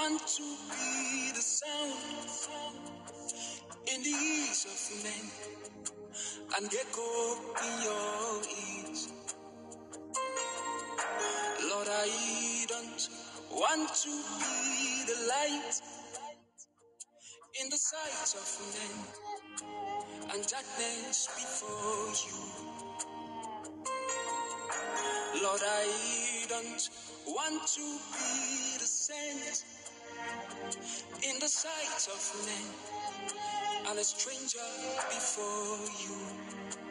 want to be the sound in the ears of men and echo in your ears. Lord, I don't want to be the light in the sight of men and darkness before you. Lord, I don't want to be the saint in the sight of men and a stranger before you.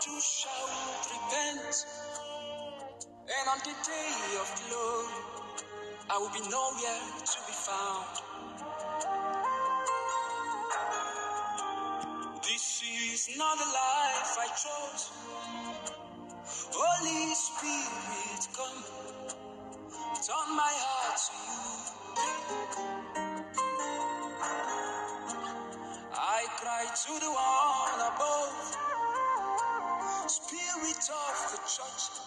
To shout repent, and on the day of glory, I will be nowhere to be found. This is not the life I chose. shut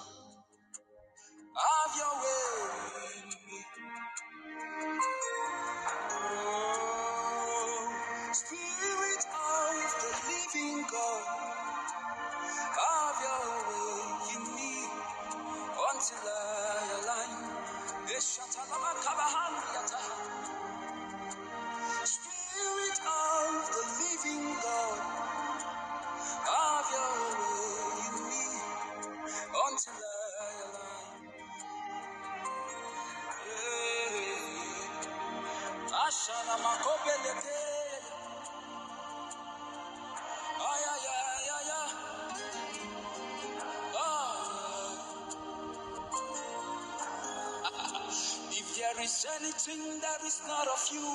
there is anything that is not of you,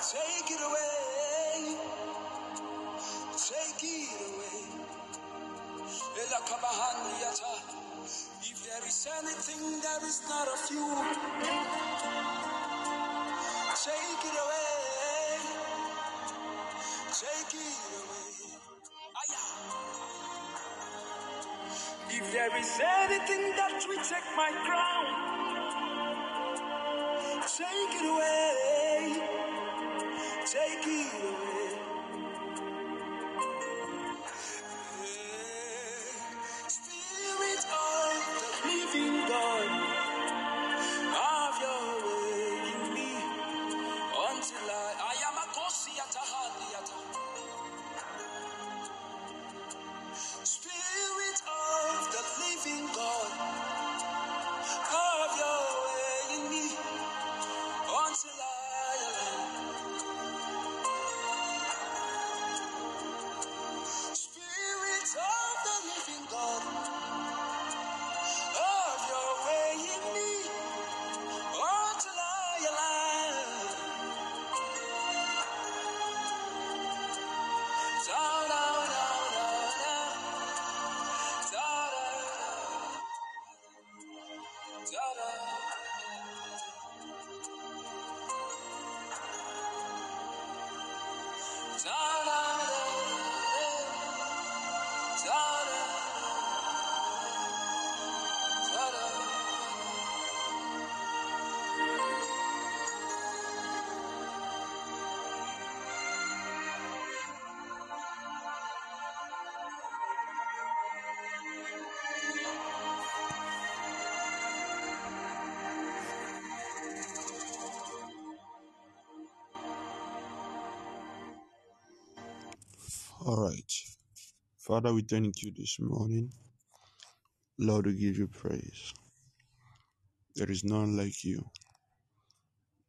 take it away. Take it away. If there is anything that is not of you, take it away. Take it away. If there is anything that will take my crown, take it away. Take it away. All right. Father, we thank you this morning. Lord, we give you praise. There is none like you.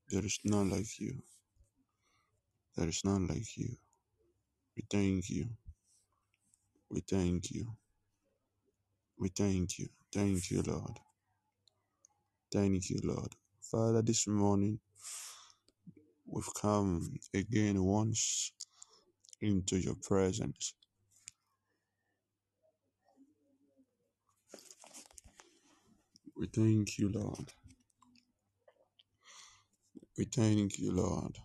There is none like you. There is none like you. We thank you. We thank you. We thank you. Thank you, Lord. Thank you, Lord. Father, this morning we've come again once into your presence. We thank you, Lord. We thank you, Lord.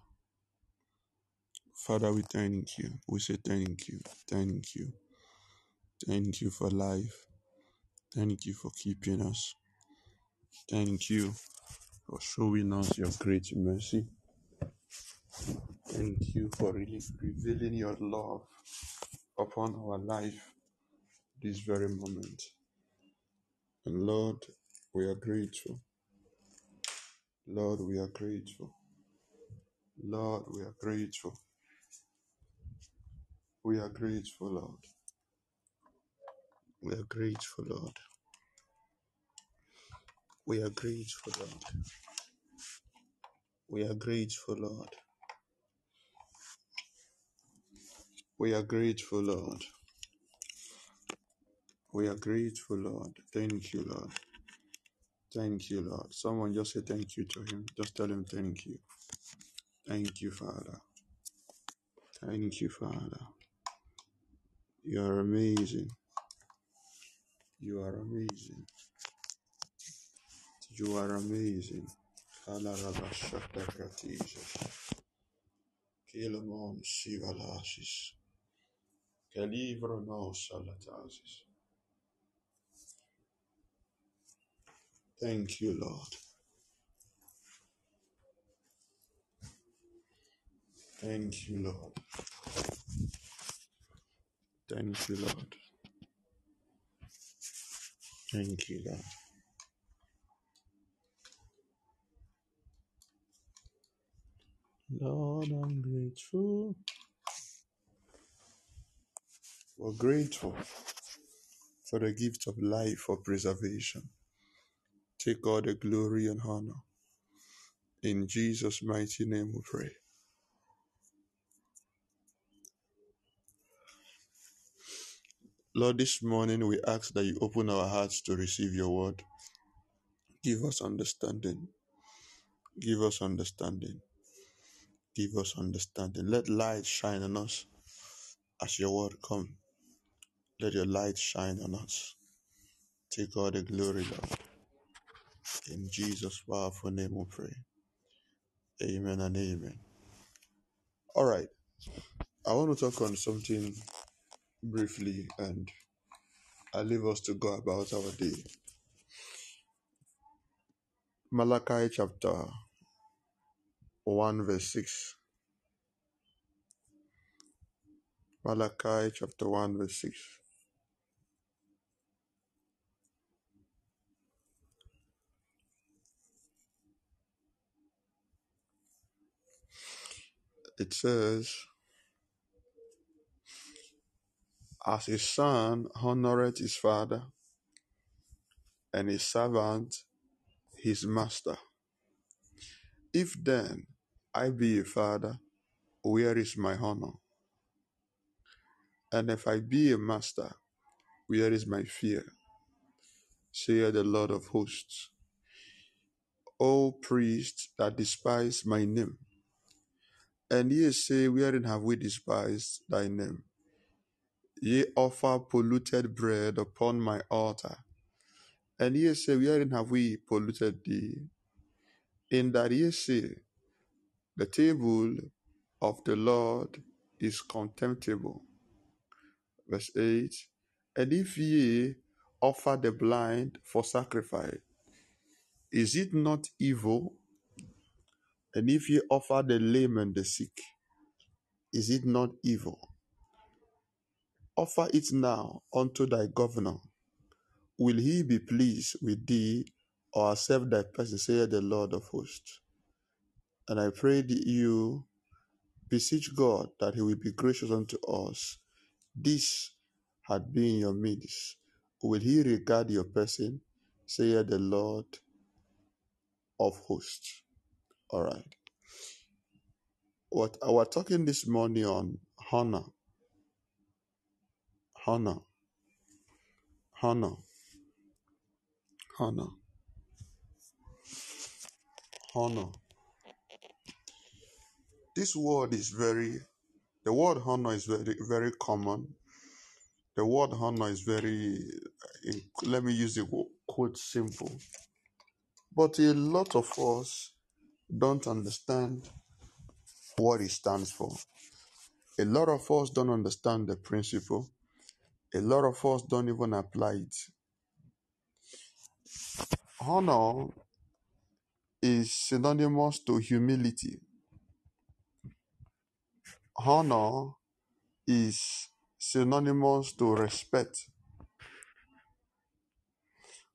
Father, we thank you. We say thank you. Thank you. Thank you for life. Thank you for keeping us. Thank you for showing us your great mercy. Thank you for really revealing your love upon our life this very moment. And Lord, we are grateful. Lord, we are grateful. Lord, we are grateful. We are grateful, Lord. We are grateful, Lord. We are grateful, Lord. We are grateful, Lord. We are grateful, Lord. We are grateful, Lord. Thank you, Lord. Thank you, Lord. Someone just say thank you to him. Just tell him thank you. Thank you, Father. Thank you, Father. You are amazing. You are amazing. You are amazing. Kalarabashaktakatises. Kilamon sivalasis. Kalivro no salatasis. Thank you, Lord. Thank you, Lord. Thank you, Lord. Thank you, Lord. Lord, I'm grateful. We're grateful for the gift of life for preservation. Take all the glory and honor. In Jesus' mighty name we pray. Lord, this morning we ask that you open our hearts to receive your word. Give us understanding. Give us understanding. Give us understanding. Let light shine on us as your word come. Let your light shine on us. Take all the glory, Lord. In Jesus' powerful name we pray. Amen and amen. All right. I want to talk on something briefly and I leave us to go about our day. Malachi chapter 1 verse 6. Malachi chapter 1 verse 6. It says, As a son honoreth his father, and a servant his master. If then I be a father, where is my honor? And if I be a master, where is my fear? saith the Lord of hosts. O priests that despise my name, and ye say, Wherein have we despised thy name? Ye offer polluted bread upon my altar. And ye say, Wherein have we polluted thee? In that ye say, The table of the Lord is contemptible. Verse 8 And if ye offer the blind for sacrifice, is it not evil? And if ye offer the lame and the sick, is it not evil? Offer it now unto thy governor. Will he be pleased with thee or accept thy person, saith the Lord of hosts? And I pray thee you beseech God that he will be gracious unto us this had been your midst, will he regard your person? Saith the Lord of hosts. All right. What I was talking this morning on honor, honor, honor, honor, honor. This word is very, the word honor is very, very common. The word honor is very, let me use the quote simple. But a lot of us don't understand what it stands for. A lot of us don't understand the principle. A lot of us don't even apply it. Honor is synonymous to humility. Honor is synonymous to respect.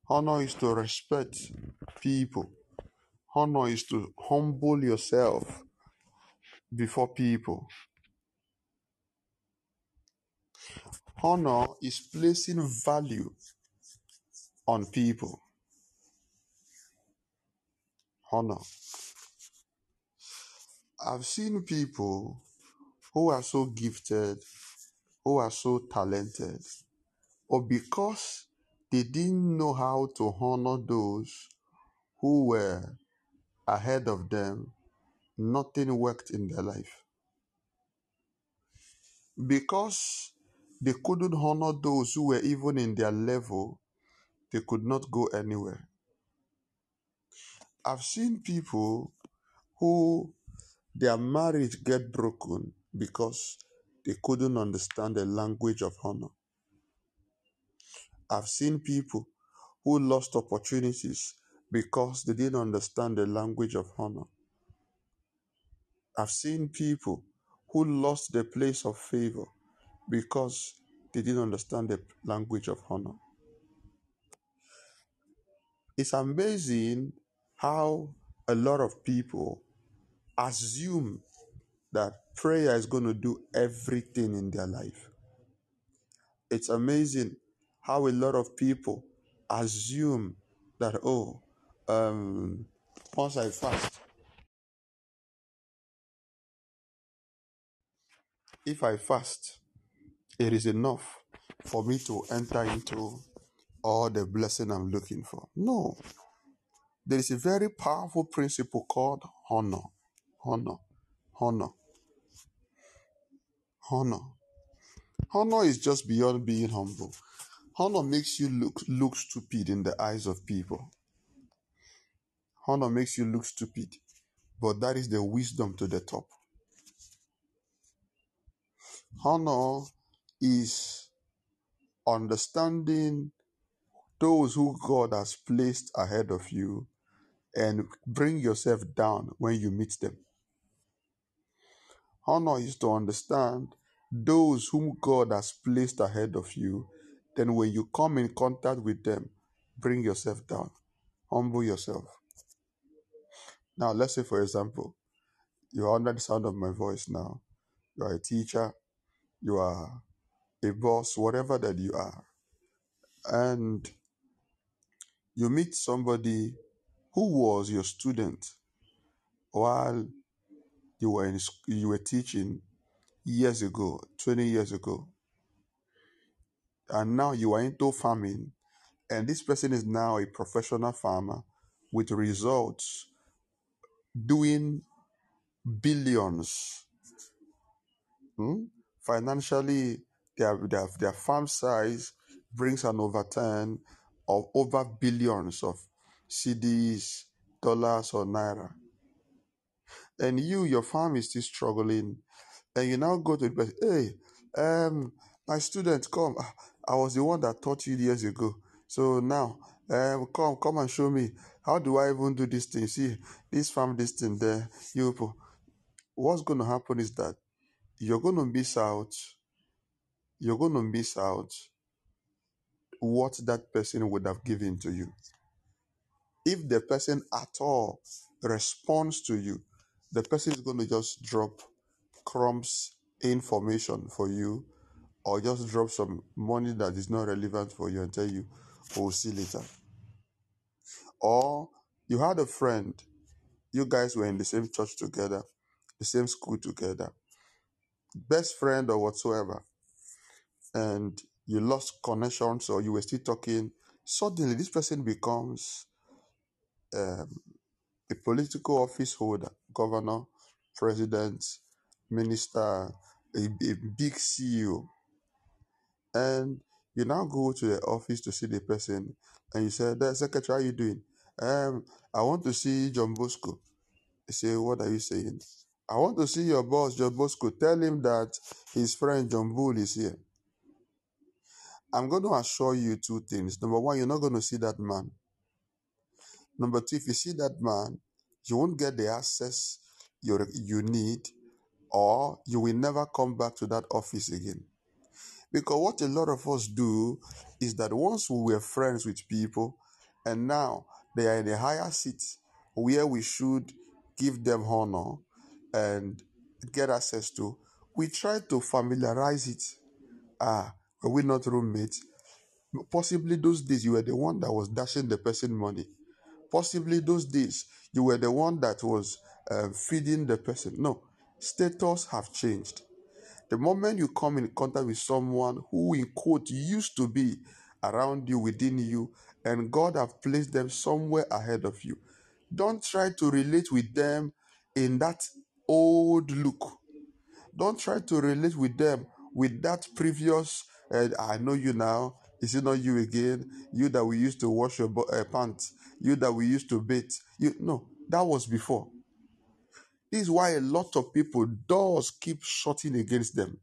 Honor is to respect people. Honor is to humble yourself before people. Honor is placing value on people. Honor. I've seen people who are so gifted, who are so talented, or because they didn't know how to honor those who were ahead of them, nothing worked in their life. Because they couldn't honor those who were even in their level, they could not go anywhere. I've seen people who their marriage get broken because they couldn't understand the language of honor. I've seen people who lost opportunities because they didn't understand the language of honor. I've seen people who lost the place of favor because they didn't understand the language of honor. It's amazing how a lot of people assume that prayer is going to do everything in their life. It's amazing how a lot of people assume that, oh, um, once I fast, if I fast, it is enough for me to enter into all the blessing I'm looking for. No. There is a very powerful principle called honor. Honor. Honor. Honor. Honor is just beyond being humble. Honor makes you look look stupid in the eyes of people. Honor makes you look stupid, but that is the wisdom to the top. Honor is understanding those who God has placed ahead of you and bring yourself down when you meet them. Honor is to understand those whom God has placed ahead of you. Then, when you come in contact with them, bring yourself down, humble yourself. Now, let's say, for example, you are under the sound of my voice now. You are a teacher, you are a boss, whatever that you are. And you meet somebody who was your student while you were in you were teaching years ago, 20 years ago. And now you are into farming, and this person is now a professional farmer with results doing billions. Hmm? Financially, their, their, their farm size brings an overturn of over billions of cedis, dollars, or naira. And you, your farm is still struggling. And you now go to the hey, um, my student, come. Ah, I was the one that taught you years ago. So now, um, come, come and show me. How do I even do this thing? See, this farm, this thing there. You, what's going to happen is that you're going to miss out. You're going to miss out what that person would have given to you. If the person at all responds to you, the person is going to just drop crumbs information for you or just drop some money that is not relevant for you and tell you, we'll see later. Or you had a friend, you guys were in the same church together, the same school together, best friend or whatsoever, and you lost connection, so you were still talking. Suddenly, this person becomes um, a political office holder, governor, president, minister, a, a big CEO. And you now go to the office to see the person and you say, the secretary, how you doing? Um, I want to see John Bosco. They say, what are you saying? I want to see your boss, John Bosco. Tell him that his friend John Bull is here. I'm going to assure you two things. Number one, you're not going to see that man. Number two, if you see that man, you won't get the access you, you need, or you will never come back to that office again. Because what a lot of us do is that once we were friends with people and now they are in a higher seat where we should give them honor and get access to, we try to familiarize it. Ah, were we not roommates? Possibly those days you were the one that was dashing the person money. Possibly those days you were the one that was uh, feeding the person. No, status have changed. The moment you come in contact with someone who, in quote, used to be around you, within you, and God have placed them somewhere ahead of you, don't try to relate with them in that old look. Don't try to relate with them with that previous, uh, I know you now. Is it not you again? You that we used to wash your uh, pants. You that we used to bathe. You no, that was before. This is why a lot of people doors keep shutting against them.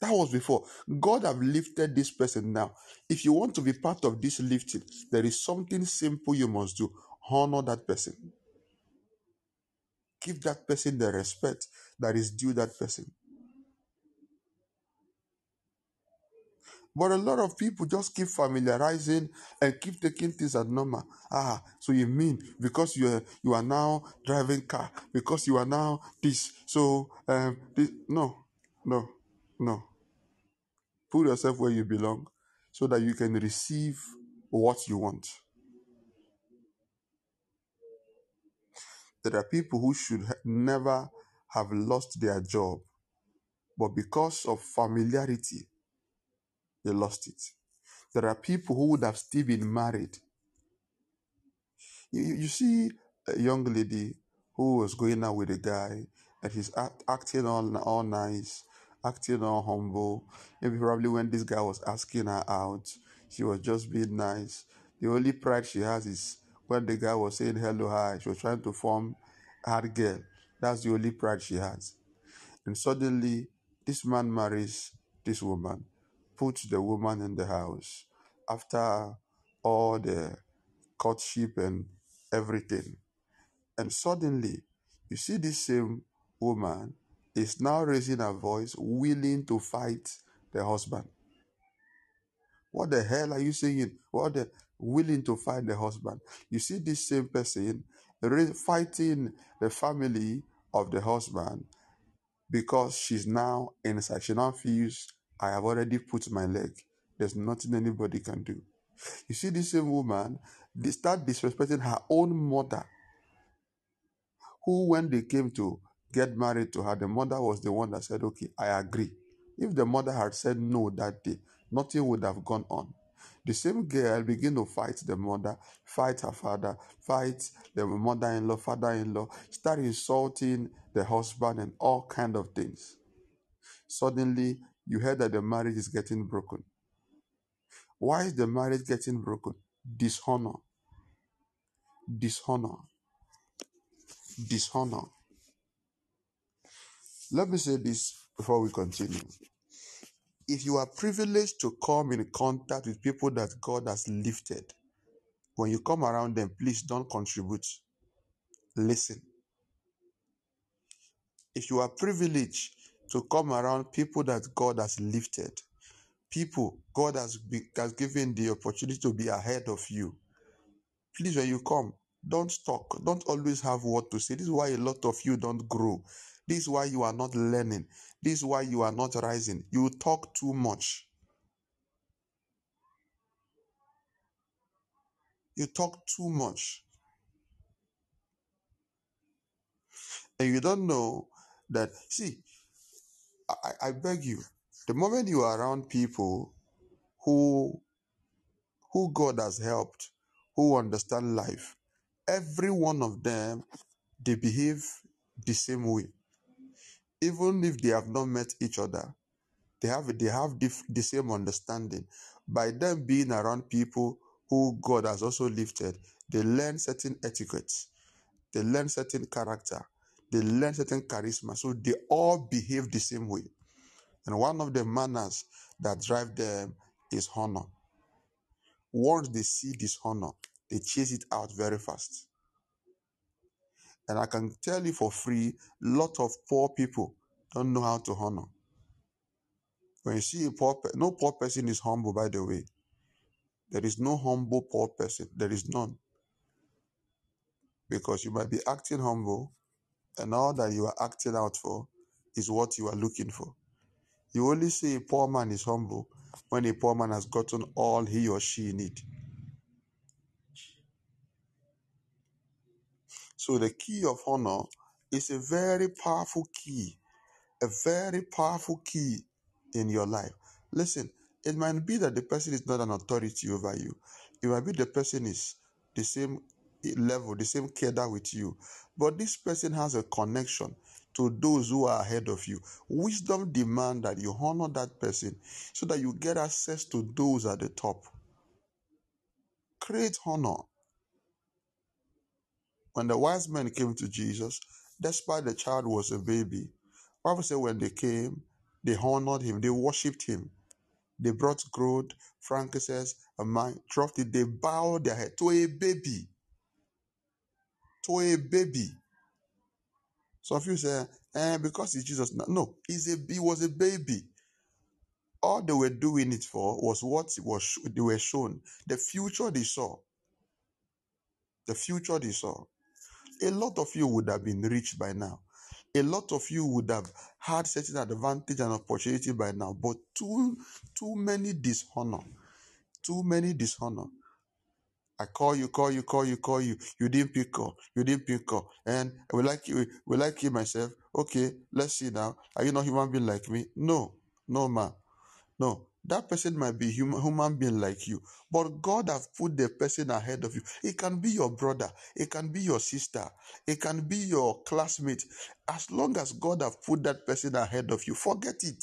That was before. God have lifted this person now. If you want to be part of this lifting, there is something simple you must do. Honor that person. Give that person the respect that is due that person. But a lot of people just keep familiarizing and keep taking things as normal. Ah, so you mean because you are you are now driving car, because you are now this, so um this no, no, no. Put yourself where you belong so that you can receive what you want. There are people who should never have lost their job, but because of familiarity, they lost it. There are people who would have still been married. You, you see a young lady who was going out with a guy and he's act, acting all, all nice, acting all humble. Maybe probably when this guy was asking her out, she was just being nice. The only pride she has is when the guy was saying hello, hi. She was trying to form hard girl. That's the only pride she has. And suddenly, this man marries this woman, puts the woman in the house after all the courtship and everything. And suddenly, you see this same woman is now raising her voice, willing to fight the husband. What the hell are you saying? What the willing to fight the husband? You see this same person fighting the family of the husband because she's now inside. She now feels I have already put my leg. There's nothing anybody can do. You see this same woman, they start disrespecting her own mother who, when they came to get married to her, the mother was the one that said, Okay, I agree. If the mother had said no that day, nothing would have gone on. The same girl began to fight the mother, fight her father, fight the mother-in-law, father-in-law, start insulting the husband and all kind of things. Suddenly, you heard that the marriage is getting broken. Why is the marriage getting broken? Dishonor, dishonor, dishonor. Let me say this before we continue. If you are privileged to come in contact with people that God has lifted, when you come around them, please don't contribute. Listen. If you are privileged to come around people that God has lifted, people God has, be, has given the opportunity to be ahead of you, please, when you come, don't talk. Don't always have what to say. This is why a lot of you don't grow. This is why you are not learning. This is why you are not rising. You talk too much. You talk too much. And you don't know that. See, I, I beg you, the moment you are around people who who God has helped, who understand life, every one of them they behave the same way. Even if they have not met each other, they have they have the, the same understanding. By them being around people who God has also lifted, they learn certain etiquettes, they learn certain character, they learn certain charisma. So they all behave the same way. And one of the manners that drive them is honor. Once they see dishonor, they chase it out very fast. And I can tell you for free, lot of poor people don't know how to honor. When you see a poor, pe- no poor person is humble. By the way, there is no humble poor person. There is none because you might be acting humble, and all that you are acting out for is what you are looking for. You only say a poor man is humble when a poor man has gotten all he or she need. So the key of honor is a very powerful key, a very powerful key in your life. Listen, it might be that the person is not an authority over you. It might be the person is the same level, the same cadre with you. But this person has a connection to those who are ahead of you. Wisdom demand that you honor that person so that you get access to those at the top. Create honor. When the wise men came to Jesus, despite the child was a baby, Bible said when they came, they honored him, they worshipped him. They brought gold, frankincense, and mine, dropped. They bowed their head to a baby. To a baby. Some of you say, eh, because it's Jesus. No, he's a, he was a baby. All they were doing it for was what was they were shown. The future they saw. The future they saw. A lot of you would have been rich by now. A lot of you would have had certain advantage and opportunity by now, but too too many dishonor. Too many dishonor. I call you, call you, call you, call you. You didn't pick up. You didn't pick up. And we like you. We like you myself. Okay, let's see now. Are you not human being like me? No, no, man. No. That person might be human, human being like you, but God have put the person ahead of you. It can be your brother, it can be your sister, it can be your classmate. As long as God have put that person ahead of you, forget it.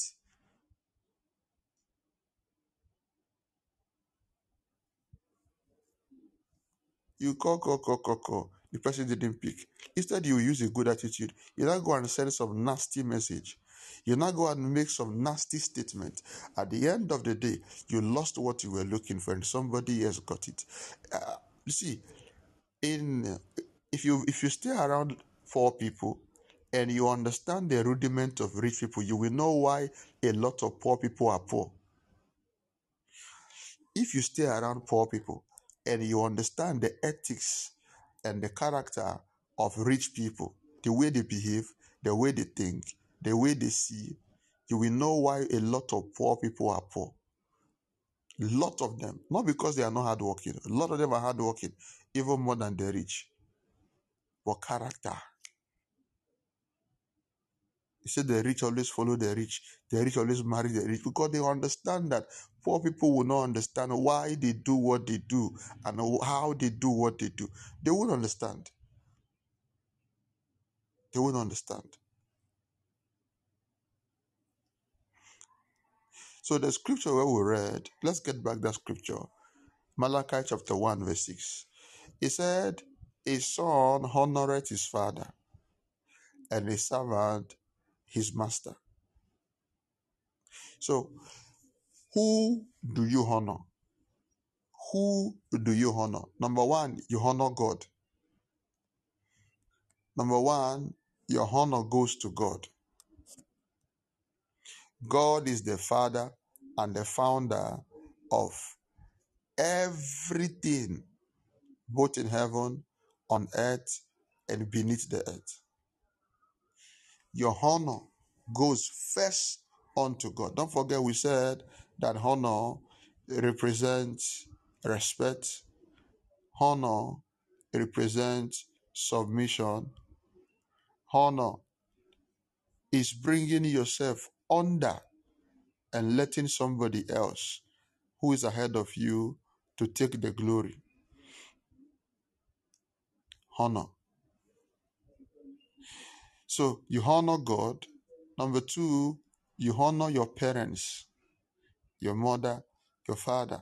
You call, call, call, call, call. The person didn't pick. Instead, you use a good attitude. You now go and send some nasty message. You now go and make some nasty statement. At the end of the day, you lost what you were looking for, and somebody else got it. Uh, you see, in if you if you stay around poor people and you understand the rudiment of rich people, you will know why a lot of poor people are poor. If you stay around poor people and you understand the ethics and the character of rich people, the way they behave, the way they think, the way they see, you will know why a lot of poor people are poor. A lot of them, not because they are not hardworking. A lot of them are hardworking, even more than the rich. But character. He said the rich always follow the rich. The rich always marry the rich because they understand that poor people will not understand why they do what they do and how they do what they do. They won't understand. They won't understand. So the scripture where we read, let's get back that scripture. Malachi chapter 1, verse 6. He said, A son honoreth his father, and a servant his master. So, who do you honor? Who do you honor? Number one, you honor God. Number one, your honor goes to God. God is the father and the founder of everything, both in heaven, on earth, and beneath the earth. Your honor goes first unto God. Don't forget, we said that honor represents respect, honor represents submission, honor is bringing yourself under and letting somebody else who is ahead of you to take the glory. Honor. So you honor God. Number two, you honor your parents, your mother, your father.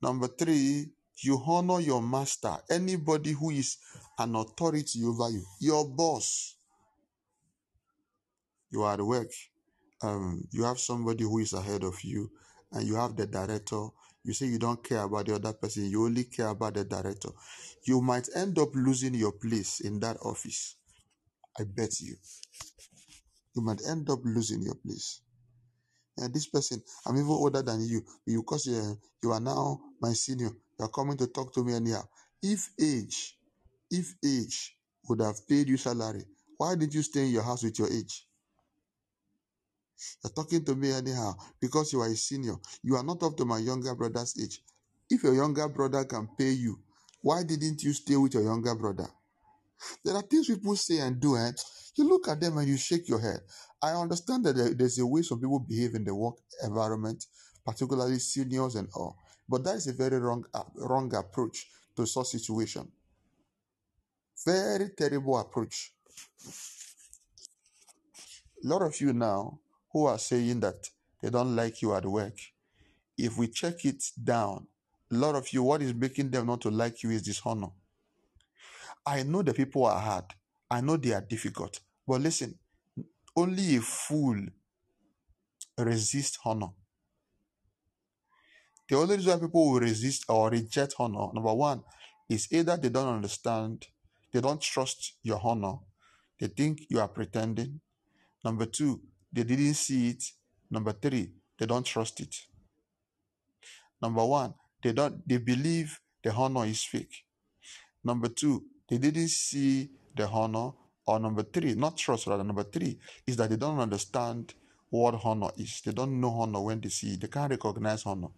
Number three, you honor your master, anybody who is an authority over you, your boss. You are at work, um, you have somebody who is ahead of you, and you have the director. You say you don't care about the other person, you only care about the director. You might end up losing your place in that office. I bet you. You might end up losing your place. And this person, I'm even older than you because you, you are now my senior. You are coming to talk to me anyhow. If age, if age would have paid you salary, why did you stay in your house with your age? You're talking to me anyhow because you are a senior. You are not up to my younger brother's age. If your younger brother can pay you, why didn't you stay with your younger brother? There are things people say and do, and you look at them and you shake your head. I understand that there's a way some people behave in the work environment, particularly seniors and all, but that is a very wrong, uh, wrong approach to such a situation. Very terrible approach. A lot of you now who are saying that they don't like you at work, if we check it down, a lot of you, what is making them not to like you is dishonor. I know the people are hard. I know they are difficult. But listen, only a fool resists honor. The only reason why people will resist or reject honor, number one, is either they don't understand, they don't trust your honor, they think you are pretending. Number two, they didn't see it. Number three, they don't trust it. Number one, they don't they believe the honor is fake. Number two, they didn't see the honor. Or number three, not trust rather. Number three is that they don't understand what honor is. They don't know honor when they see it. They can't recognize honor.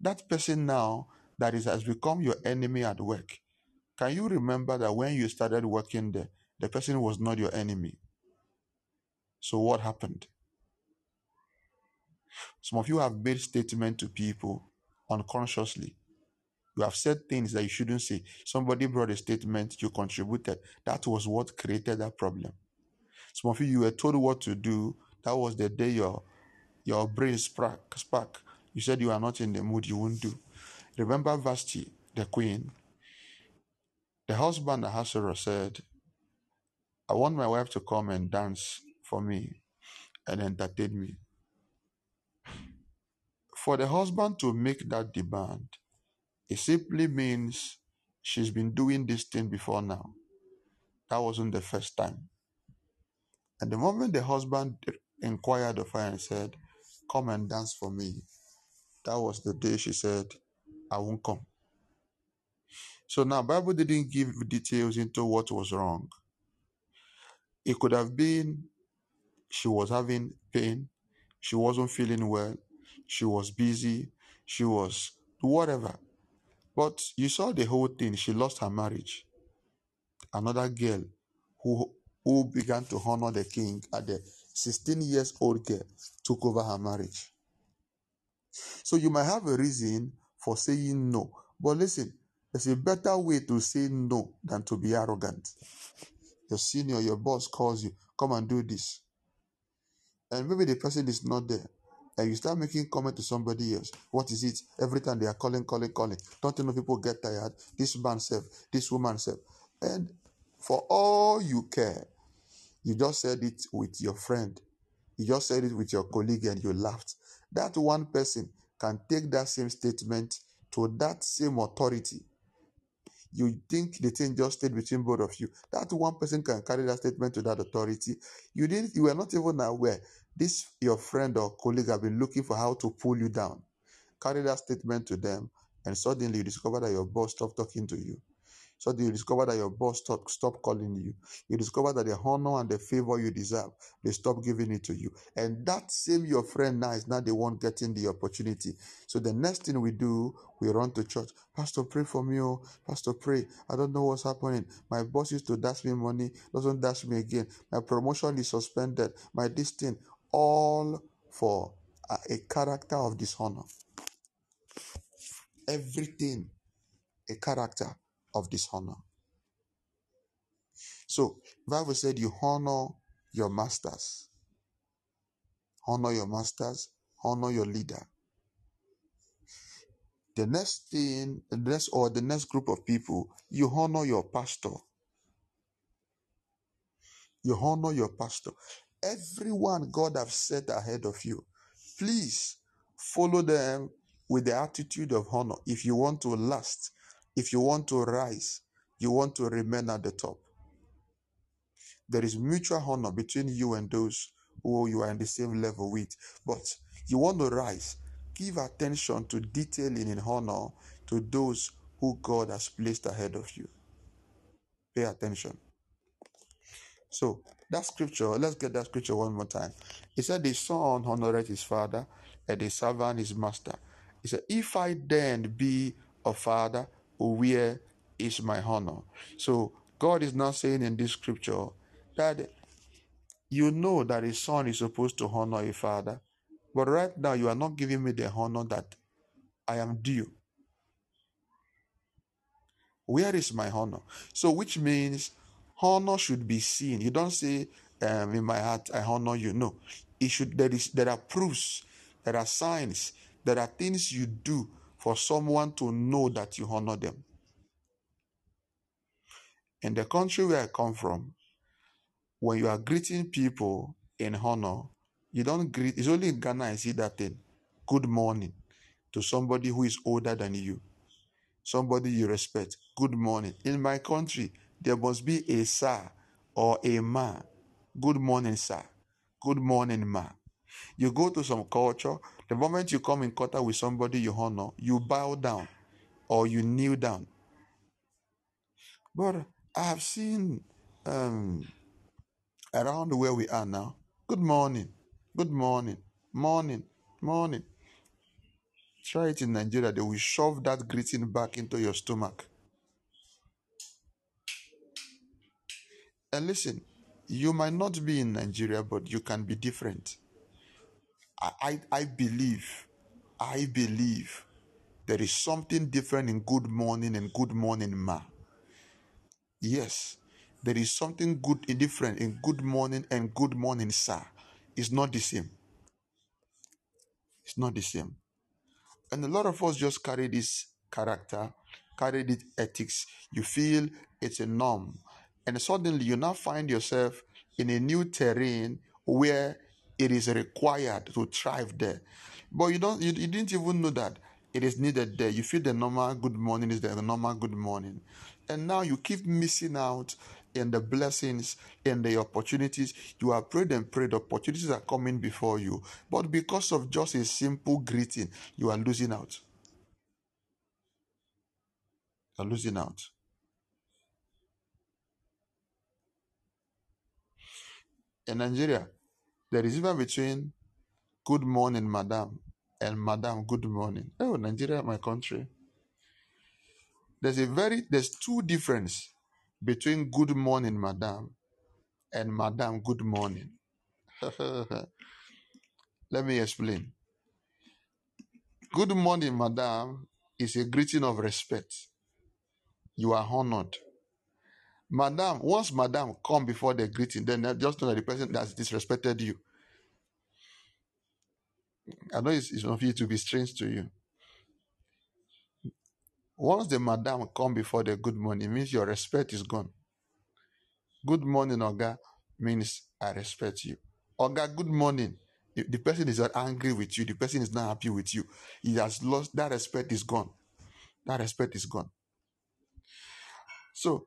That person now that is has become your enemy at work. Can you remember that when you started working there, the person was not your enemy? So what happened? Some of you have made statements to people unconsciously. You have said things that you shouldn't say. Somebody brought a statement, you contributed. That was what created that problem. Some of you, you were told what to do. That was the day your your brain spark. spark. You said you are not in the mood, you won't do. Remember Vashti, the queen? The husband Ahasuerus said, I want my wife to come and dance for me and entertain me. For the husband to make that demand, it simply means she's been doing this thing before now. That wasn't the first time. And the moment the husband inquired of her and said, Come and dance for me, that was the day she said, I won't come. So now Bible didn't give details into what was wrong. It could have been she was having pain, she wasn't feeling well, she was busy, she was whatever. But you saw the whole thing. She lost her marriage. Another girl who who began to honor the king at the 16 years old girl took over her marriage. So you might have a reason for saying no. But listen, there's a better way to say no than to be arrogant. Your senior, your boss calls you, come and do this. And maybe the person is not there. And you start making comment to somebody else. What is it? Every time they are calling, calling, calling. Don't you know people get tired? This man self, this woman self. And for all you care, you just said it with your friend. You just said it with your colleague and you laughed. That one person can take that same statement to that same authority. You think the thing just stayed between both of you. That one person can carry that statement to that authority. You didn't you were not even aware. This your friend or colleague have been looking for how to pull you down. Carry that statement to them, and suddenly you discover that your boss stopped talking to you. So you discover that your boss stop, stop calling you. You discover that the honor and the favor you deserve, they stop giving it to you. And that same your friend now is not the one getting the opportunity. So the next thing we do, we run to church. Pastor, pray for me. Oh, Pastor, pray. I don't know what's happening. My boss used to dash me money, doesn't dash me again. My promotion is suspended. My this all for a character of dishonor. Everything a character of dishonor. So, Bible said you honor your masters. Honor your masters, honor your leader. The next thing, the next or the next group of people, you honor your pastor. You honor your pastor. Everyone God have set ahead of you. Please follow them with the attitude of honor if you want to last if you want to rise, you want to remain at the top. There is mutual honor between you and those who you are in the same level with. But you want to rise, give attention to detailing in honor to those who God has placed ahead of you. Pay attention. So, that scripture, let's get that scripture one more time. It said, The son honored his father, and the servant his master. He said, If I then be a father, where is my honor? So God is not saying in this scripture that you know that a son is supposed to honor a father, but right now you are not giving me the honor that I am due. Where is my honor? So, which means honor should be seen. You don't say, um, "In my heart, I honor you." No, it should. There is. There are proofs. There are signs. There are things you do for someone to know that you honor them. In the country where I come from, when you are greeting people in honor, you don't greet, it's only in Ghana I see that thing. Good morning to somebody who is older than you, somebody you respect. Good morning. In my country, there must be a sir or a ma. Good morning, sir. Good morning, ma. You go to some culture, the moment you come in contact with somebody you honor, you bow down or you kneel down. But I have seen um, around where we are now. Good morning, good morning, morning, morning. Try it in Nigeria, they will shove that greeting back into your stomach. And listen, you might not be in Nigeria, but you can be different. I, I, believe, I believe there is something different in good morning and good morning, ma. Yes, there is something good and different in good morning and good morning, sir. It's not the same. It's not the same. And a lot of us just carry this character, carry this ethics. You feel it's a norm. And suddenly you now find yourself in a new terrain where it is required to thrive there. But you don't you, you didn't even know that it is needed there. You feel the normal good morning is the normal good morning. And now you keep missing out in the blessings and the opportunities. You are prayed and prayed, opportunities are coming before you. But because of just a simple greeting, you are losing out. You are losing out. In Nigeria, there is even between good morning, madam, and madam, good morning. Oh, Nigeria, my country. There's a very there's two difference between good morning, madam, and madam, good morning. Let me explain. Good morning, madam, is a greeting of respect. You are honored. Madam, once madam come before the greeting, then just know that the person has disrespected you. I know it's, it's going to be strange to you. Once the madam come before the good morning, means your respect is gone. Good morning, Oga, means I respect you. Oga, good morning. The person is not angry with you. The person is not happy with you. He has lost that respect is gone. That respect is gone. So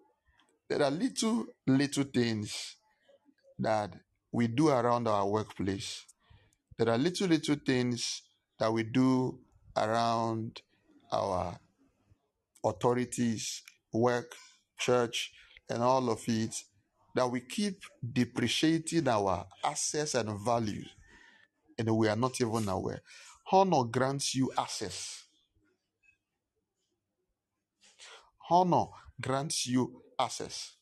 there are little, little things that we do around our workplace. There are little, little things that we do around our authorities, work, church, and all of it, that we keep depreciating our assets and values, and we are not even aware. Honor grants you access. Honor grants you access.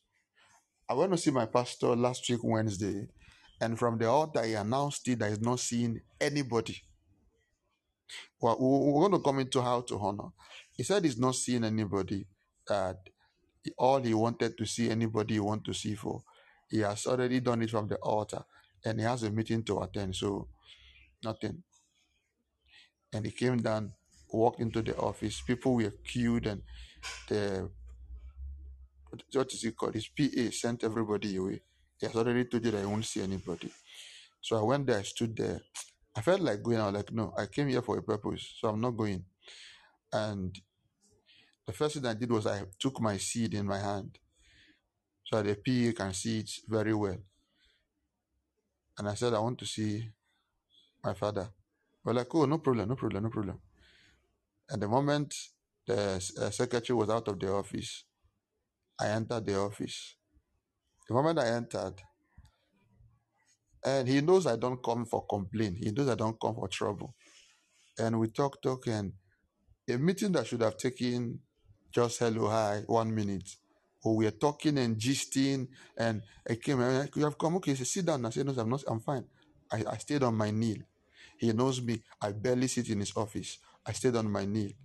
I went to see my pastor last week, Wednesday, and from the altar, he announced it that he's not seeing anybody. Well, we're going to come into how to honor. He said he's not seeing anybody. That all he wanted to see anybody he want to see for, he has already done it from the altar, and he has a meeting to attend. So nothing. And he came down, walked into the office. People were queued, and the what is it called? His PA sent everybody away. He has already told you that he won't see anybody. So I went there, I stood there. I felt like going. I was like, no, I came here for a purpose, so I'm not going. And the first thing I did was I took my seed in my hand so the PA can see it very well. And I said, I want to see my father. We're like, oh, no problem, no problem, no problem. And the moment the uh, secretary was out of the office, I entered the office. The moment I entered, and he knows I don't come for complaint. He knows I don't come for trouble. And we talk, talk, and a meeting that should have taken just hello, hi, one minute. Or we are talking and gisting, and I came and you have come. Okay, so sit down. I said, no, I'm not. I'm fine. I, I stayed on my knee. He knows me. I barely sit in his office. I stayed on my knee.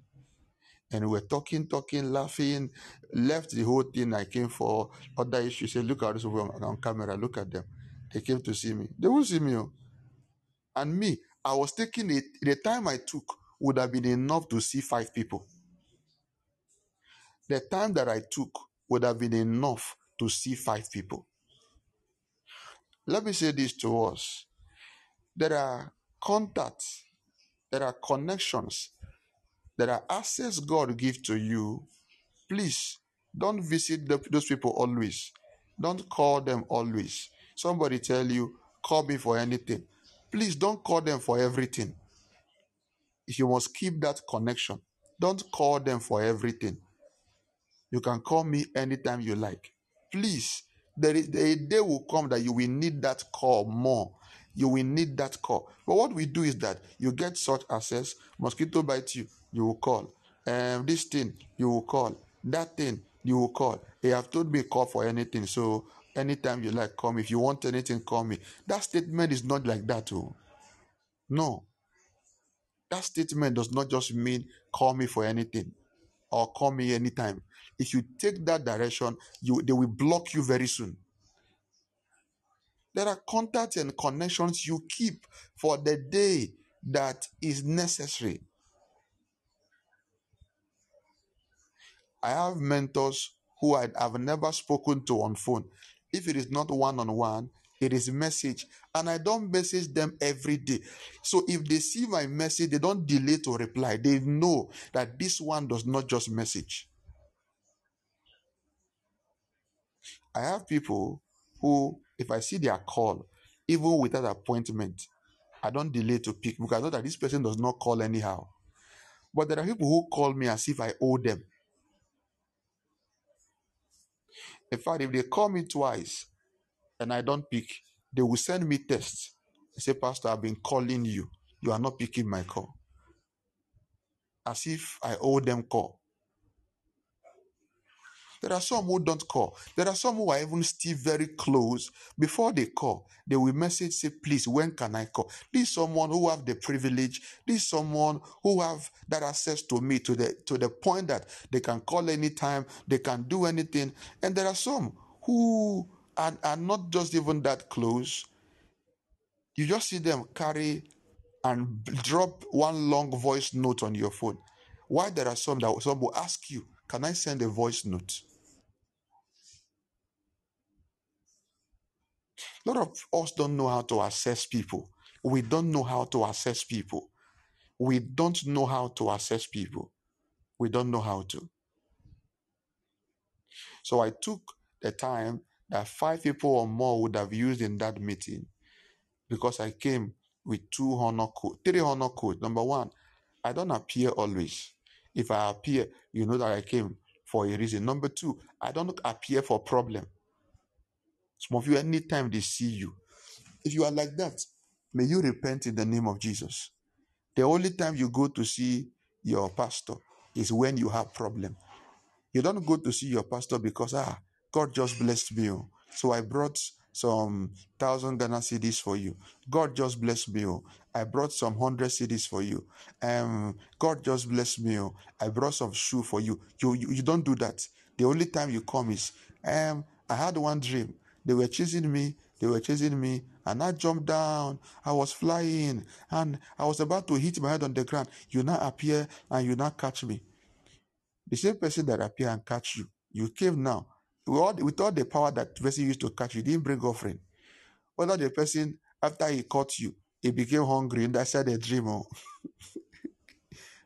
And we were talking, talking, laughing, left the whole thing I came for. Other issues. Said, look at this on, on camera, look at them. They came to see me. They won't see me. oh. And me, I was taking it, the time I took would have been enough to see five people. The time that I took would have been enough to see five people. Let me say this to us there are contacts, there are connections, there are access God gives to you. Please don't visit the, those people always. Don't call them always. Somebody tell you, call me for anything. Please don't call them for everything. You must keep that connection. Don't call them for everything. You can call me anytime you like. Please, there is a day will come that you will need that call more. You will need that call. But what we do is that you get such access. Mosquito bites you, you will call. Um, this thing, you will call. That thing, you will call. They have told me call for anything. So anytime you like, call me. If you want anything, call me. That statement is not like that, oh. No. That statement does not just mean call me for anything or call me anytime. If you take that direction, you they will block you very soon. There are contacts and connections you keep for the day that is necessary. I have mentors who I have never spoken to on phone. If it is not one on one, it is message, and I don't message them every day. So if they see my message, they don't delay to reply. They know that this one does not just message. I have people who, if I see their call, even without appointment, I don't delay to pick because I know that this person does not call anyhow. But there are people who call me as if I owe them. In fact, if they call me twice and I don't pick, they will send me tests. They say, Pastor, I've been calling you. You are not picking my call. As if I owe them call. There are some who don't call. There are some who are even still very close. Before they call, they will message, say, please, when can I call? This is someone who have the privilege. This is someone who have that access to me to the to the point that they can call anytime, they can do anything. And there are some who are, are not just even that close. You just see them carry and drop one long voice note on your phone. Why there are some that some will ask you, can I send a voice note? A lot of us don't know how to assess people. We don't know how to assess people. We don't know how to assess people. We don't know how to. So I took the time that five people or more would have used in that meeting because I came with two honor code, three honor code. Number one, I don't appear always. If I appear, you know that I came for a reason. Number two, I don't appear for problem. Some of you, anytime they see you, if you are like that, may you repent in the name of Jesus. The only time you go to see your pastor is when you have problem. You don't go to see your pastor because ah God just blessed me, oh. so I brought some thousand Ghana cedis for you. God just blessed me. Oh. I brought some hundred cedis for you. Um, God just blessed me. Oh. I brought some shoe for you. you. You you don't do that. The only time you come is um I had one dream. They were chasing me. They were chasing me, and I jumped down. I was flying, and I was about to hit my head on the ground. You now appear, and you now catch me. The same person that appear and catch you, you came now with all, with all the power that person used to catch you, didn't bring offering. Whether the person, after he caught you, he became hungry and that's a dream. Oh.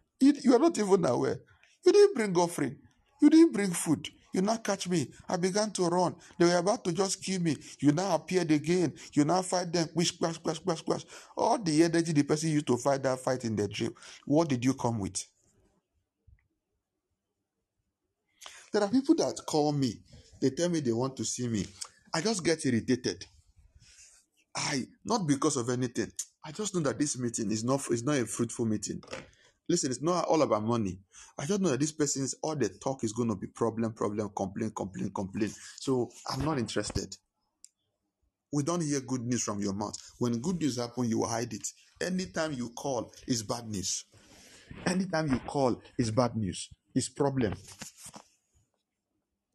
you, you are not even aware. You didn't bring offering. You didn't bring food. You now catch me. I began to run. They were about to just kill me. You now appeared again. You now fight them. Splash, splash, splash, splash, splash. All the energy the person used to fight that fight in the dream. What did you come with? There are people that call me. They tell me they want to see me. I just get irritated. I not because of anything. I just know that this meeting is not is not a fruitful meeting. Listen, it's not all about money. I just know that this person's all the talk is going to be problem, problem, complain, complain, complain. So I'm not interested. We don't hear good news from your mouth. When good news happen, you hide it. Anytime you call, is bad news. Anytime you call, is bad news. It's problem.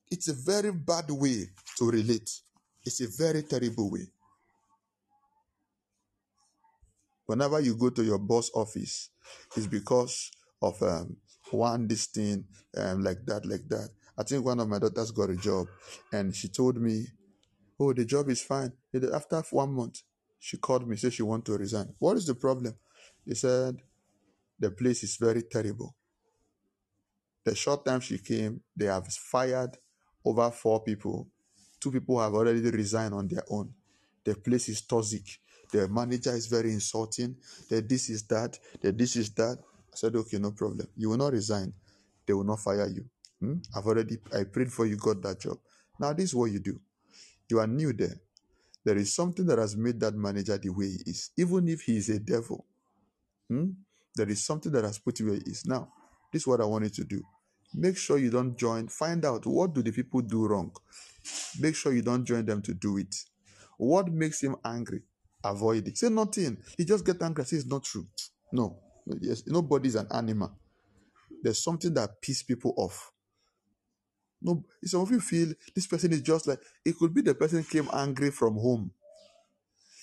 It's a very bad way to relate. It's a very terrible way. Whenever you go to your boss office, it's because of um, one this thing, um, like that, like that. I think one of my daughters got a job, and she told me, "Oh, the job is fine." After one month, she called me, said she want to resign. What is the problem? They said the place is very terrible. The short time she came, they have fired over four people. Two people have already resigned on their own. The place is toxic. The manager is very insulting. That this is that. That this is that. I said, okay, no problem. You will not resign. They will not fire you. Hmm? I've already I prayed for you, got that job. Now this is what you do. You are new there. There is something that has made that manager the way he is, even if he is a devil. Hmm? There is something that has put you where he is. Now, this is what I want you to do. Make sure you don't join. Find out what do the people do wrong. Make sure you don't join them to do it. What makes him angry? Avoid it. Say nothing. He just get angry. Say it's not true. No. Yes, nobody's an animal. There's something that pisses people off. No, some of you feel this person is just like it could be the person came angry from home.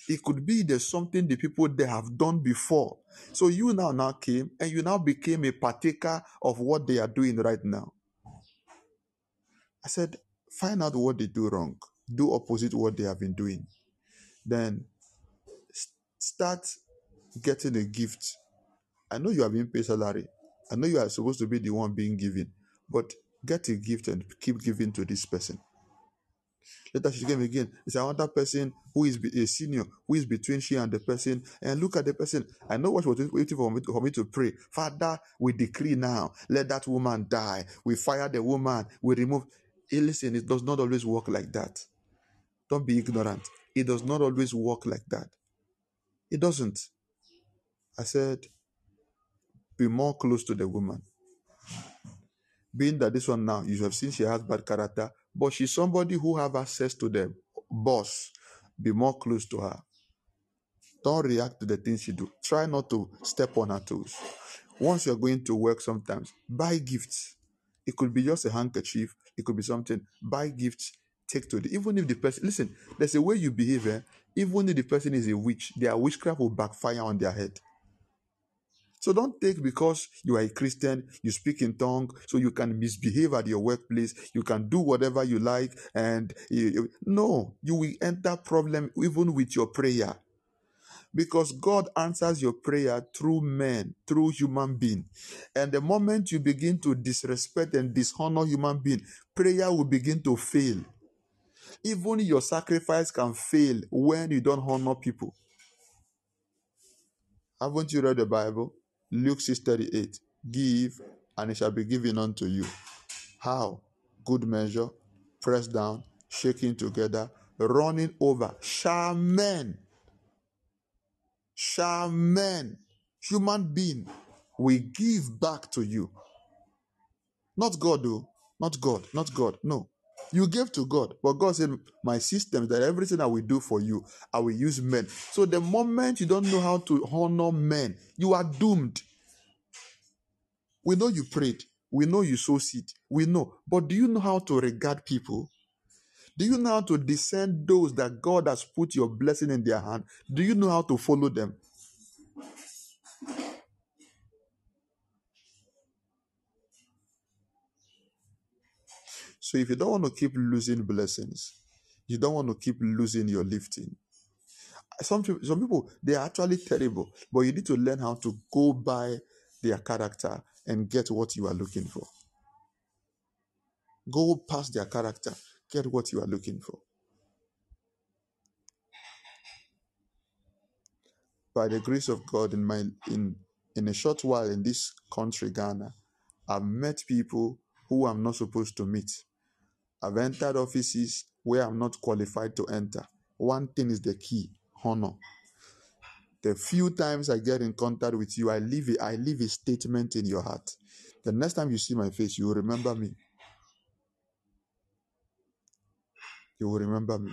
It could be there's something the people they have done before. So you now now came and you now became a partaker of what they are doing right now. I said, find out what they do wrong. Do opposite what they have been doing. Then start getting a gift. I know you are being paid salary. I know you are supposed to be the one being given, but get a gift and keep giving to this person. Later she came again. It's another person who is a senior, who is between she and the person. And look at the person. I know what she was waiting for me, to, for me to pray. Father, we decree now, let that woman die. We fire the woman. We remove. Hey, listen, it does not always work like that. Don't be ignorant. It does not always work like that. It doesn't. I said, be more close to the woman. Being that this one now, you have seen she has bad character, but she's somebody who have access to the boss. Be more close to her. Don't react to the things she do. Try not to step on her toes. Once you're going to work, sometimes buy gifts. It could be just a handkerchief. It could be something. Buy gifts. Take to the even if the person listen. There's a way you behave. Eh? Even if the person is a witch, their witchcraft will backfire on their head. So don't take because you are a Christian, you speak in tongue, so you can misbehave at your workplace, you can do whatever you like, and you, no, you will enter problem even with your prayer. Because God answers your prayer through men, through human being. And the moment you begin to disrespect and dishonor human being, prayer will begin to fail. Even your sacrifice can fail when you don't honor people. Haven't you read the Bible? Luke 6:38. Give, and it shall be given unto you. How? Good measure, pressed down, shaking together, running over. Shaman. Shaman. Human being we give back to you. Not God, though. Not God. Not God. No. You gave to God, but God said, My system that everything I will do for you, I will use men. So the moment you don't know how to honor men, you are doomed. We know you prayed. We know you sow seed. We know. But do you know how to regard people? Do you know how to discern those that God has put your blessing in their hand? Do you know how to follow them? So if you don't want to keep losing blessings, you don't want to keep losing your lifting. Some people, some people they are actually terrible, but you need to learn how to go by their character and get what you are looking for. Go past their character, get what you are looking for. By the grace of God, in my in in a short while in this country, Ghana, I've met people who I'm not supposed to meet. I've entered offices where I'm not qualified to enter. One thing is the key honor. The few times I get in contact with you, I leave a, I leave a statement in your heart. The next time you see my face, you will remember me. You will remember me.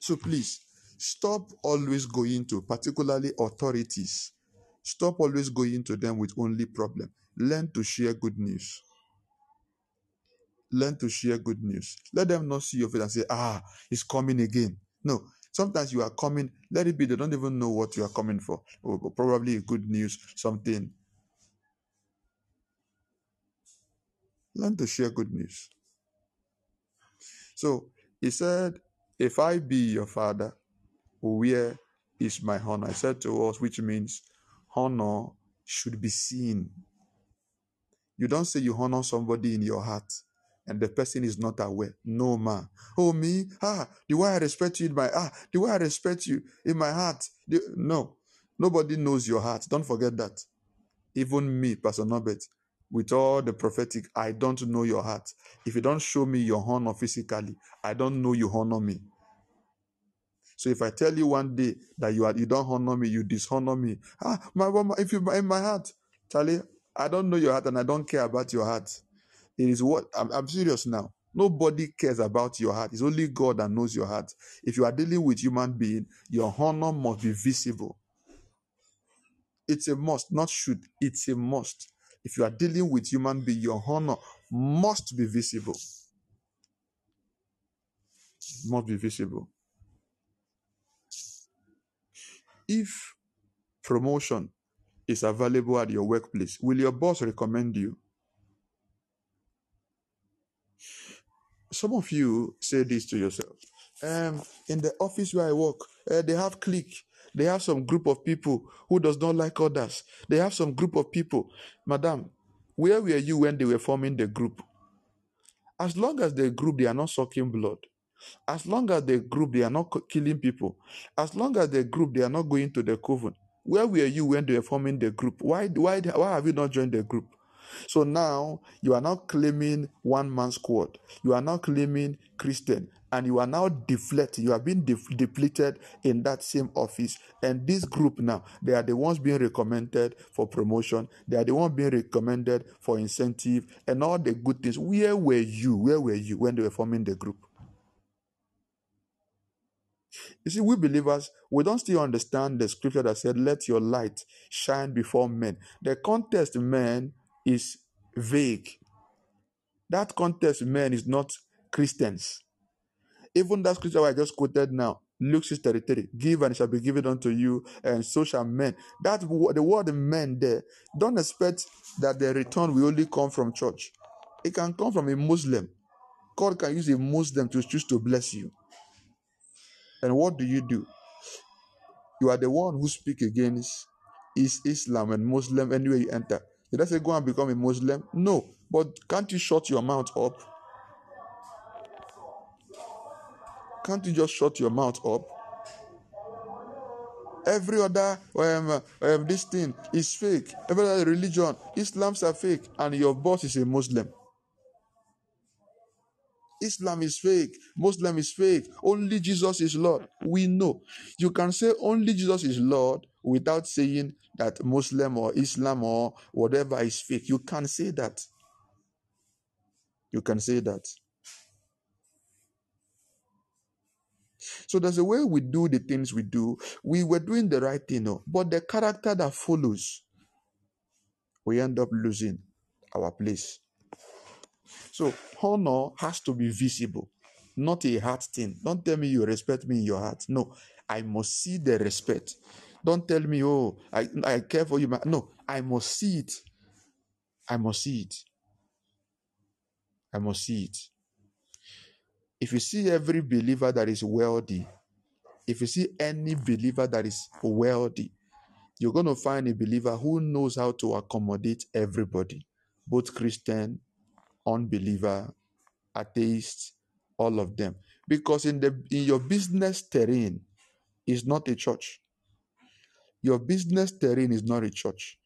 So please, stop always going to, particularly authorities. Stop always going to them with only problem. Learn to share good news. Learn to share good news. Let them not see your face and say, ah, he's coming again. No. Sometimes you are coming, let it be, they don't even know what you are coming for. Or probably good news, something. Learn to share good news. So he said, If I be your father, where is my honor? I said to us, which means honor should be seen. You don't say you honor somebody in your heart and the person is not aware. No man. Oh me, ah, the way I respect you in my ah, the way I respect you in my heart. The, no, nobody knows your heart. Don't forget that. Even me, Pastor Norbert, with all the prophetic, I don't know your heart. If you don't show me your honor physically, I don't know you honor me. So if I tell you one day that you are you don't honor me, you dishonor me. Ah, my mama, if you in my heart, Charlie, I don't know your heart and I don't care about your heart. It is what I'm, I'm serious now. Nobody cares about your heart. It's only God that knows your heart. If you are dealing with human being, your honor must be visible. It's a must, not should. It's a must. If you are dealing with human being, your honor must be visible. Must be visible. If promotion is available at your workplace, will your boss recommend you? Some of you say this to yourself. Um, in the office where I work, uh, they have clique. They have some group of people who does not like others. They have some group of people. Madam, where were you when they were forming the group? As long as the group, they are not sucking blood. As long as the group, they are not killing people. As long as the group, they are not going to the coven. Where were you when they were forming the group? Why, why, why have you not joined the group? So now you are now claiming one man's squad. You are now claiming Christian, and you are now deflected. You have been def- depleted in that same office. And this group now, they are the ones being recommended for promotion. They are the ones being recommended for incentive and all the good things. Where were you? Where were you when they were forming the group? You see, we believers, we don't still understand the scripture that said, Let your light shine before men. The context, men, is vague. That context, men, is not Christians. Even that scripture I just quoted now, Luke 6 33, give and it shall be given unto you, and so shall men. That the word men there, don't expect that the return will only come from church. It can come from a Muslim. God can use a Muslim to choose to bless you. And what do you do? You are the one who speak against is Islam and Muslim anywhere you enter. Did I say go and become a Muslim? No. But can't you shut your mouth up? Can't you just shut your mouth up? Every other um, um, this thing is fake. Every other religion, Islam's are fake, and your boss is a Muslim. Islam is fake. Muslim is fake. Only Jesus is Lord. We know. You can say only Jesus is Lord without saying that Muslim or Islam or whatever is fake. You can say that. You can say that. So there's a way we do the things we do. We were doing the right thing, no? but the character that follows, we end up losing our place. So honor has to be visible, not a heart thing. Don't tell me you respect me in your heart. No, I must see the respect. Don't tell me, oh, I, I care for you. No, I must see it. I must see it. I must see it. If you see every believer that is wealthy, if you see any believer that is wealthy, you're going to find a believer who knows how to accommodate everybody, both Christian, unbeliever, atheist, all of them. Because in the in your business terrain is not a church. Your business terrain is not a church.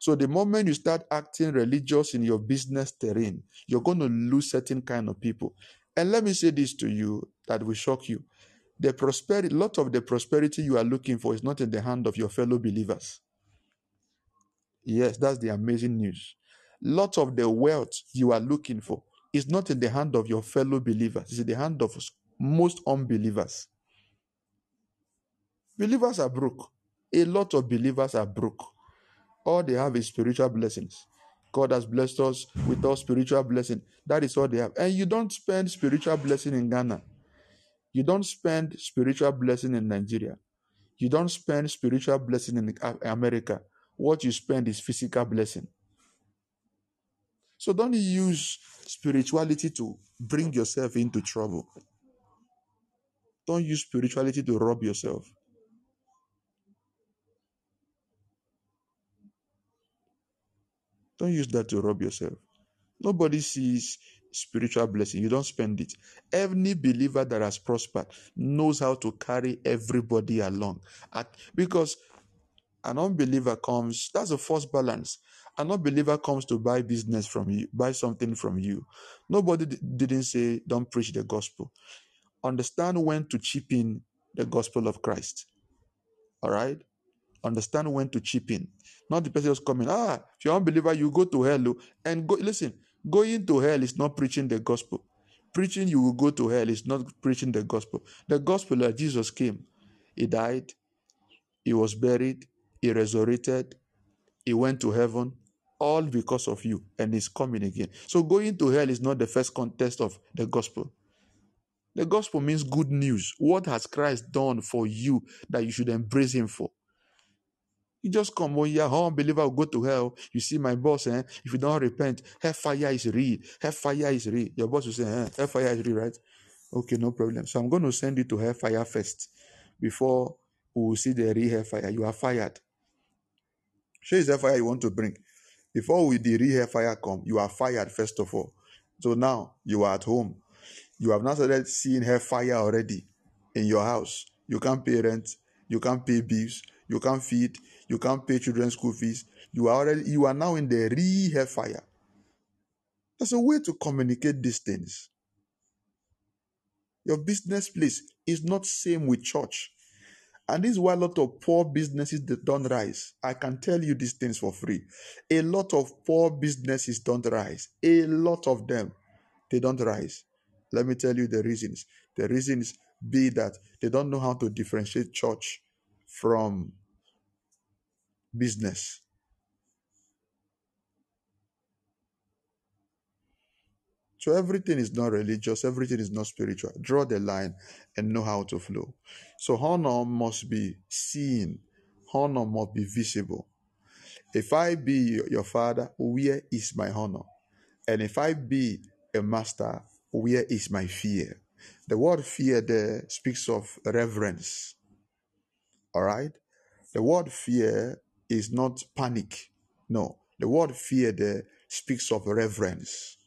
So the moment you start acting religious in your business terrain, you're going to lose certain kind of people. And let me say this to you that will shock you. The prosperity, lot of the prosperity you are looking for is not in the hand of your fellow believers. Yes, that's the amazing news. Lot of the wealth you are looking for is not in the hand of your fellow believers, it's in the hand of most unbelievers. Believers are broke. A lot of believers are broke. All they have is spiritual blessings. God has blessed us with all spiritual blessing. That is all they have. And you don't spend spiritual blessing in Ghana. You don't spend spiritual blessing in Nigeria. You don't spend spiritual blessing in America. What you spend is physical blessing. So don't use spirituality to bring yourself into trouble. Don't use spirituality to rob yourself. Don't use that to rob yourself. Nobody sees spiritual blessing. You don't spend it. Any believer that has prospered knows how to carry everybody along. At, because an unbeliever comes, that's a false balance. An unbeliever comes to buy business from you, buy something from you. Nobody d- didn't say, don't preach the gospel. Understand when to chip in the gospel of Christ. All right? Understand when to chip in. Not the person who's coming, ah, if you're unbeliever, you go to hell. Oh. And go, listen, going to hell is not preaching the gospel. Preaching you will go to hell is not preaching the gospel. The gospel that Jesus came, he died, he was buried, he resurrected, he went to heaven, all because of you, and he's coming again. So going to hell is not the first contest of the gospel. The gospel means good news. What has Christ done for you that you should embrace him for? You just come, oh yeah, how unbeliever will go to hell. You see my boss, eh? If you don't repent, hellfire is real. Hellfire is real. Your boss will say, eh, hellfire is real, right? Okay, no problem. So I'm going to send you to hellfire first before we will see the real hellfire. You are fired. Show is hellfire you want to bring. Before we the real hellfire come, you are fired first of all. So now you are at home. You have not started seeing hellfire already in your house. You can't pay rent. You can't pay bills. You can't feed you can't pay children's school fees. You are already you are now in the re hellfire. There's a way to communicate these things. Your business place is not same with church. And this is why a lot of poor businesses don't rise. I can tell you these things for free. A lot of poor businesses don't rise. A lot of them, they don't rise. Let me tell you the reasons. The reasons be that they don't know how to differentiate church from business. So everything is not religious, everything is not spiritual. Draw the line and know how to flow. So honor must be seen, honor must be visible. If I be your father, where is my honor? And if I be a master, where is my fear? The word fear there speaks of reverence. All right? The word fear is not panic. No, the word fear there speaks of reverence.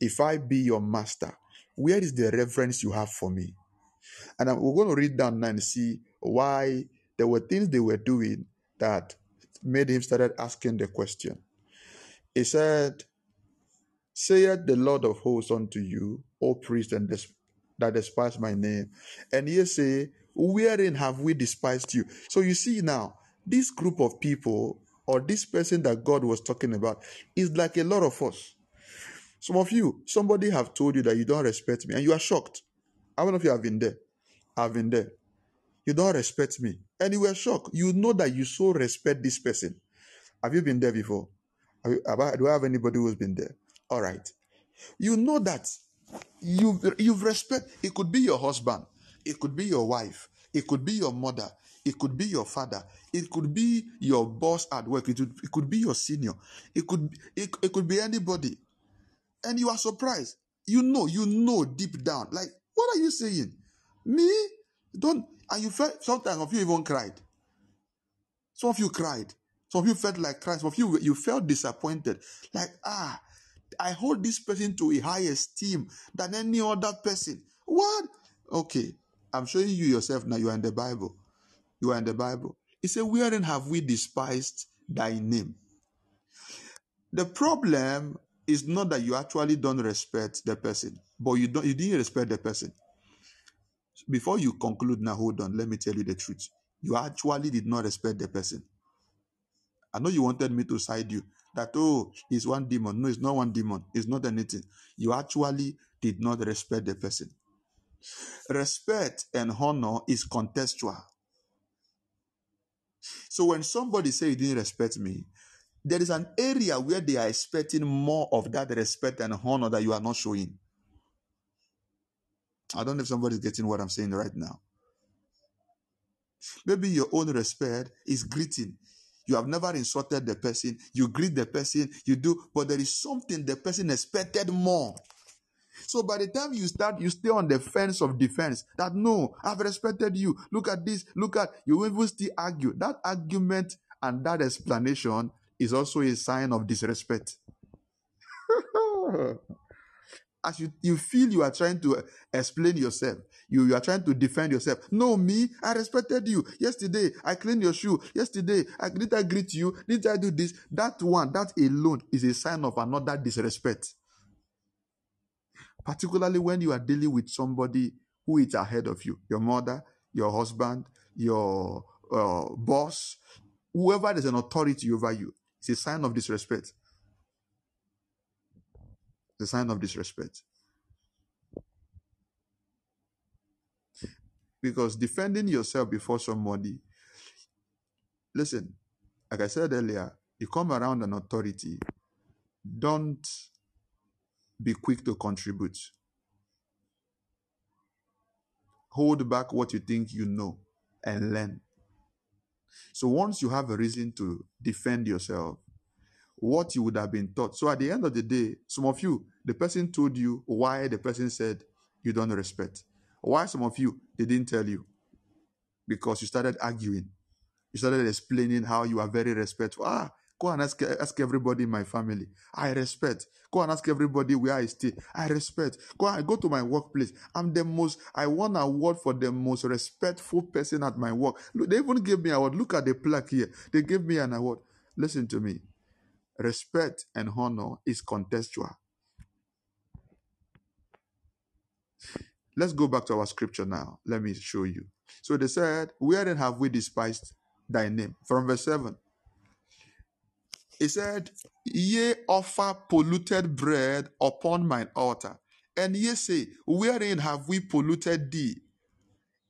If I be your master, where is the reverence you have for me? And we're going to read down and see why there were things they were doing that made him started asking the question. He said, Saith the Lord of hosts unto you, O priest and that despise my name. And ye say, Wherein have we despised you? So you see now, this group of people or this person that God was talking about is like a lot of us. Some of you, somebody have told you that you don't respect me, and you are shocked. How many of you have been there? I've been there. You don't respect me. And you were shocked. You know that you so respect this person. Have you been there before? You, do I have anybody who's been there? All right. You know that you've, you've respect. It could be your husband. It could be your wife. It could be your mother. It could be your father. It could be your boss at work. It, it could be your senior. It could it, it could be anybody. And you are surprised. You know, you know deep down. Like, what are you saying? Me? Don't and you felt sometimes of you even cried. Some of you cried. Some of you felt like crying. Some of you you felt disappointed. Like, ah, I hold this person to a high esteem than any other person. What? Okay. I'm showing you yourself now. You are in the Bible. You are in the Bible. He said, Wherein have we despised thy name? The problem is not that you actually don't respect the person, but you don't you didn't respect the person. Before you conclude now, hold on, let me tell you the truth. You actually did not respect the person. I know you wanted me to side you that oh, it's one demon. No, it's not one demon. It's not anything. You actually did not respect the person. Respect and honor is contextual. So when somebody say you didn't respect me, there is an area where they are expecting more of that respect and honor that you are not showing. I don't know if somebody's getting what I'm saying right now. Maybe your own respect is greeting. You have never insulted the person, you greet the person, you do, but there is something the person expected more. So by the time you start, you stay on the fence of defense that no, I've respected you. Look at this, look at you even still argue. That argument and that explanation is also a sign of disrespect. As you, you feel you are trying to explain yourself, you, you are trying to defend yourself. No, me, I respected you. Yesterday, I cleaned your shoe. Yesterday, I did I greet you? Did I do this? That one, that alone is a sign of another disrespect. Particularly when you are dealing with somebody who is ahead of you, your mother, your husband, your uh, boss, whoever is an authority over you. It's a sign of disrespect. It's a sign of disrespect. Because defending yourself before somebody, listen, like I said earlier, you come around an authority, don't be quick to contribute. Hold back what you think you know and learn. So once you have a reason to defend yourself, what you would have been taught. So at the end of the day, some of you, the person told you why the person said you don't respect. Why some of you, they didn't tell you. Because you started arguing. You started explaining how you are very respectful. Ah, go and ask, ask everybody in my family. I respect. Go and ask everybody where I stay. I respect. Go and go to my workplace. I'm the most, I won award for the most respectful person at my work. Look, they even gave me an award. Look at the plaque here. They gave me an award. Listen to me. Respect and honor is contextual. Let's go back to our scripture now. Let me show you. So they said, Wherein have we despised thy name? From verse 7. He said, Ye offer polluted bread upon mine altar. And ye say, Wherein have we polluted thee?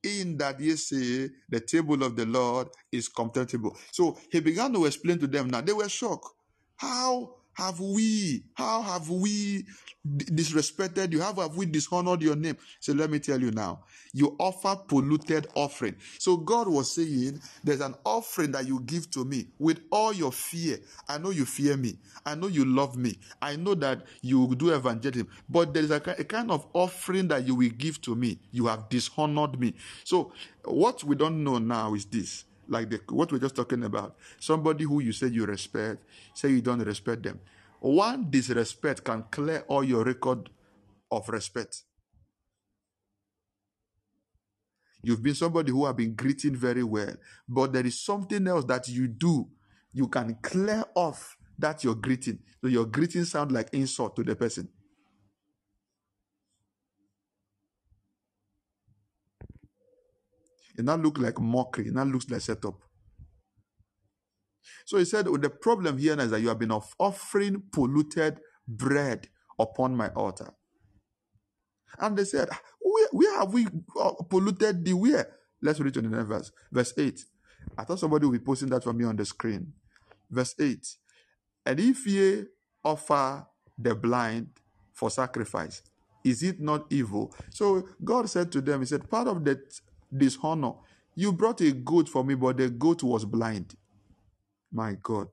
In that ye say, The table of the Lord is contemptible. So he began to explain to them now. They were shocked. How have we, how have we disrespected you? How have we dishonored your name? So let me tell you now. You offer polluted offering. So God was saying, there's an offering that you give to me with all your fear. I know you fear me. I know you love me. I know that you do evangelism. But there is a, a kind of offering that you will give to me. You have dishonored me. So what we don't know now is this like the, what we're just talking about. Somebody who you say you respect, say you don't respect them. One disrespect can clear all your record of respect. You've been somebody who have been greeting very well, but there is something else that you do. You can clear off that your greeting. So your greeting sound like insult to the person. It now looks like mockery. It now looks like setup. So he said, well, the problem here is that you have been offering polluted bread upon my altar. And they said, where, where have we uh, polluted the where? Let's read to the next verse. Verse 8. I thought somebody would be posting that for me on the screen. Verse 8. And if ye offer the blind for sacrifice, is it not evil? So God said to them, He said, Part of the dishonor, you brought a goat for me, but the goat was blind. My God.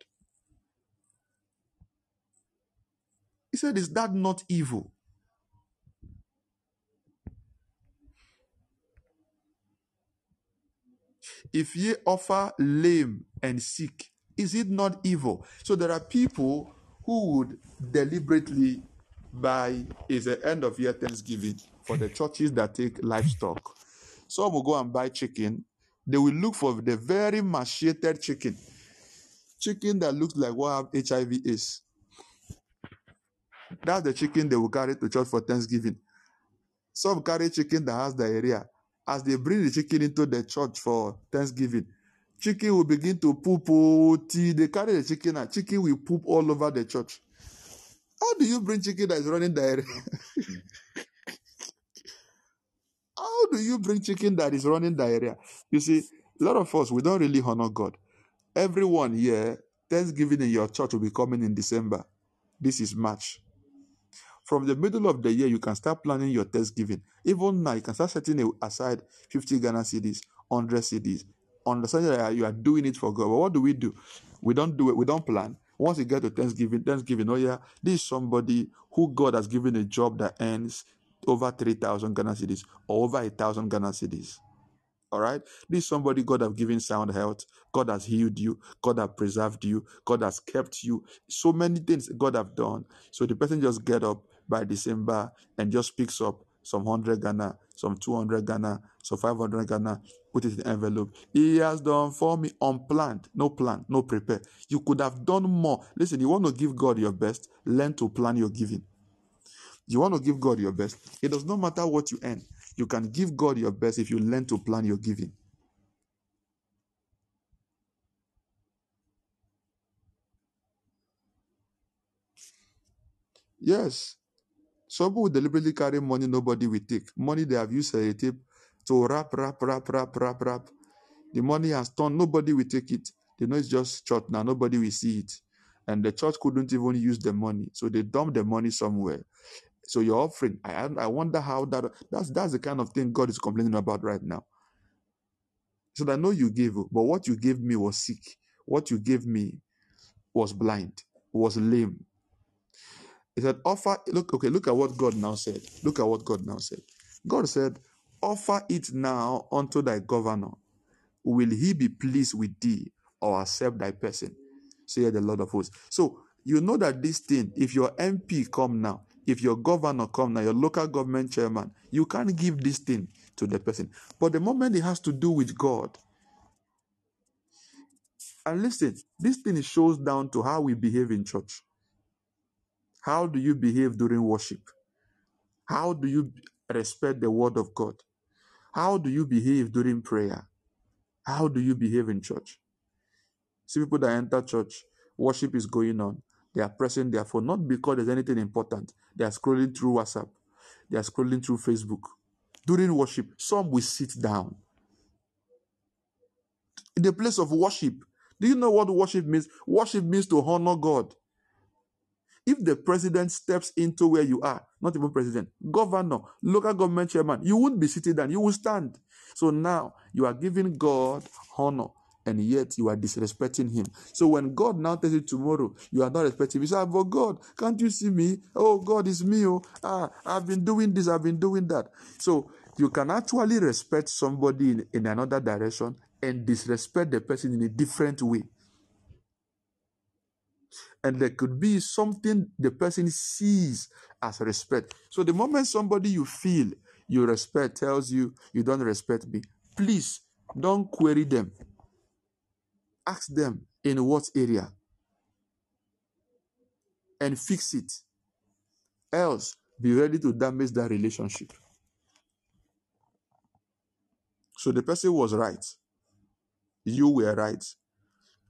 He said, Is that not evil? If ye offer lame and sick, is it not evil? So there are people who would deliberately buy is the end of year Thanksgiving for the churches that take livestock. Some will go and buy chicken. They will look for the very machiated chicken. Chicken that looks like what HIV is. That's the chicken they will carry to church for Thanksgiving. Some carry chicken that has diarrhea. As they bring the chicken into the church for Thanksgiving, chicken will begin to poop oh, till they carry the chicken and chicken will poop all over the church. How do you bring chicken that is running diarrhea? How do you bring chicken that is running diarrhea? You see, a lot of us, we don't really honor God. Everyone here, Thanksgiving in your church will be coming in December. This is March. From the middle of the year, you can start planning your Thanksgiving. Even now, you can start setting aside 50 Ghana cedis, 100 cedis. Understanding that you are doing it for God. But what do we do? We don't do it. We don't plan. Once you get to Thanksgiving, Thanksgiving, oh yeah, this is somebody who God has given a job that earns over 3,000 Ghana cedis or over a thousand Ghana cedis. All right. This somebody God have given sound health. God has healed you. God have preserved you. God has kept you. So many things God have done. So the person just get up by December and just picks up some 100 Ghana, some 200 Ghana, some 500 Ghana, put it in envelope. He has done for me unplanned, no plan, no prepare. You could have done more. Listen, you want to give God your best, learn to plan your giving. You want to give God your best. It does not matter what you earn. You can give God your best if you learn to plan your giving. Yes. Some people deliberately carry money nobody will take. Money they have used a tape to wrap, wrap, wrap, wrap, wrap, wrap. The money has turned, nobody will take it. They know it's just church now, nobody will see it. And the church couldn't even use the money. So they dump the money somewhere. So your offering, I, I wonder how that that's that's the kind of thing God is complaining about right now. So I know you gave, but what you gave me was sick. What you gave me was blind, was lame. He said, offer, look, okay, look at what God now said. Look at what God now said. God said, offer it now unto thy governor. Will he be pleased with thee or accept thy person? Say the Lord of hosts. So you know that this thing, if your MP come now, if your governor come now, your local government chairman, you can't give this thing to the person. But the moment it has to do with God, and listen, this thing shows down to how we behave in church. How do you behave during worship? How do you respect the word of God? How do you behave during prayer? How do you behave in church? See people that enter church, worship is going on. They are pressing their phone, not because there's anything important. They are scrolling through WhatsApp. They are scrolling through Facebook. During worship, some will sit down. In the place of worship, do you know what worship means? Worship means to honor God. If the president steps into where you are, not even president, governor, local government chairman, you won't be sitting down, you will stand. So now you are giving God honor and yet you are disrespecting him. So when God now tells you tomorrow, you are not respecting him. You say, but God, can't you see me? Oh, God is me. Oh, ah, I've been doing this, I've been doing that. So you can actually respect somebody in, in another direction and disrespect the person in a different way. And there could be something the person sees as respect. So the moment somebody you feel you respect tells you you don't respect me, please don't query them. Ask them in what area and fix it. Else, be ready to damage that relationship. So the person was right. You were right.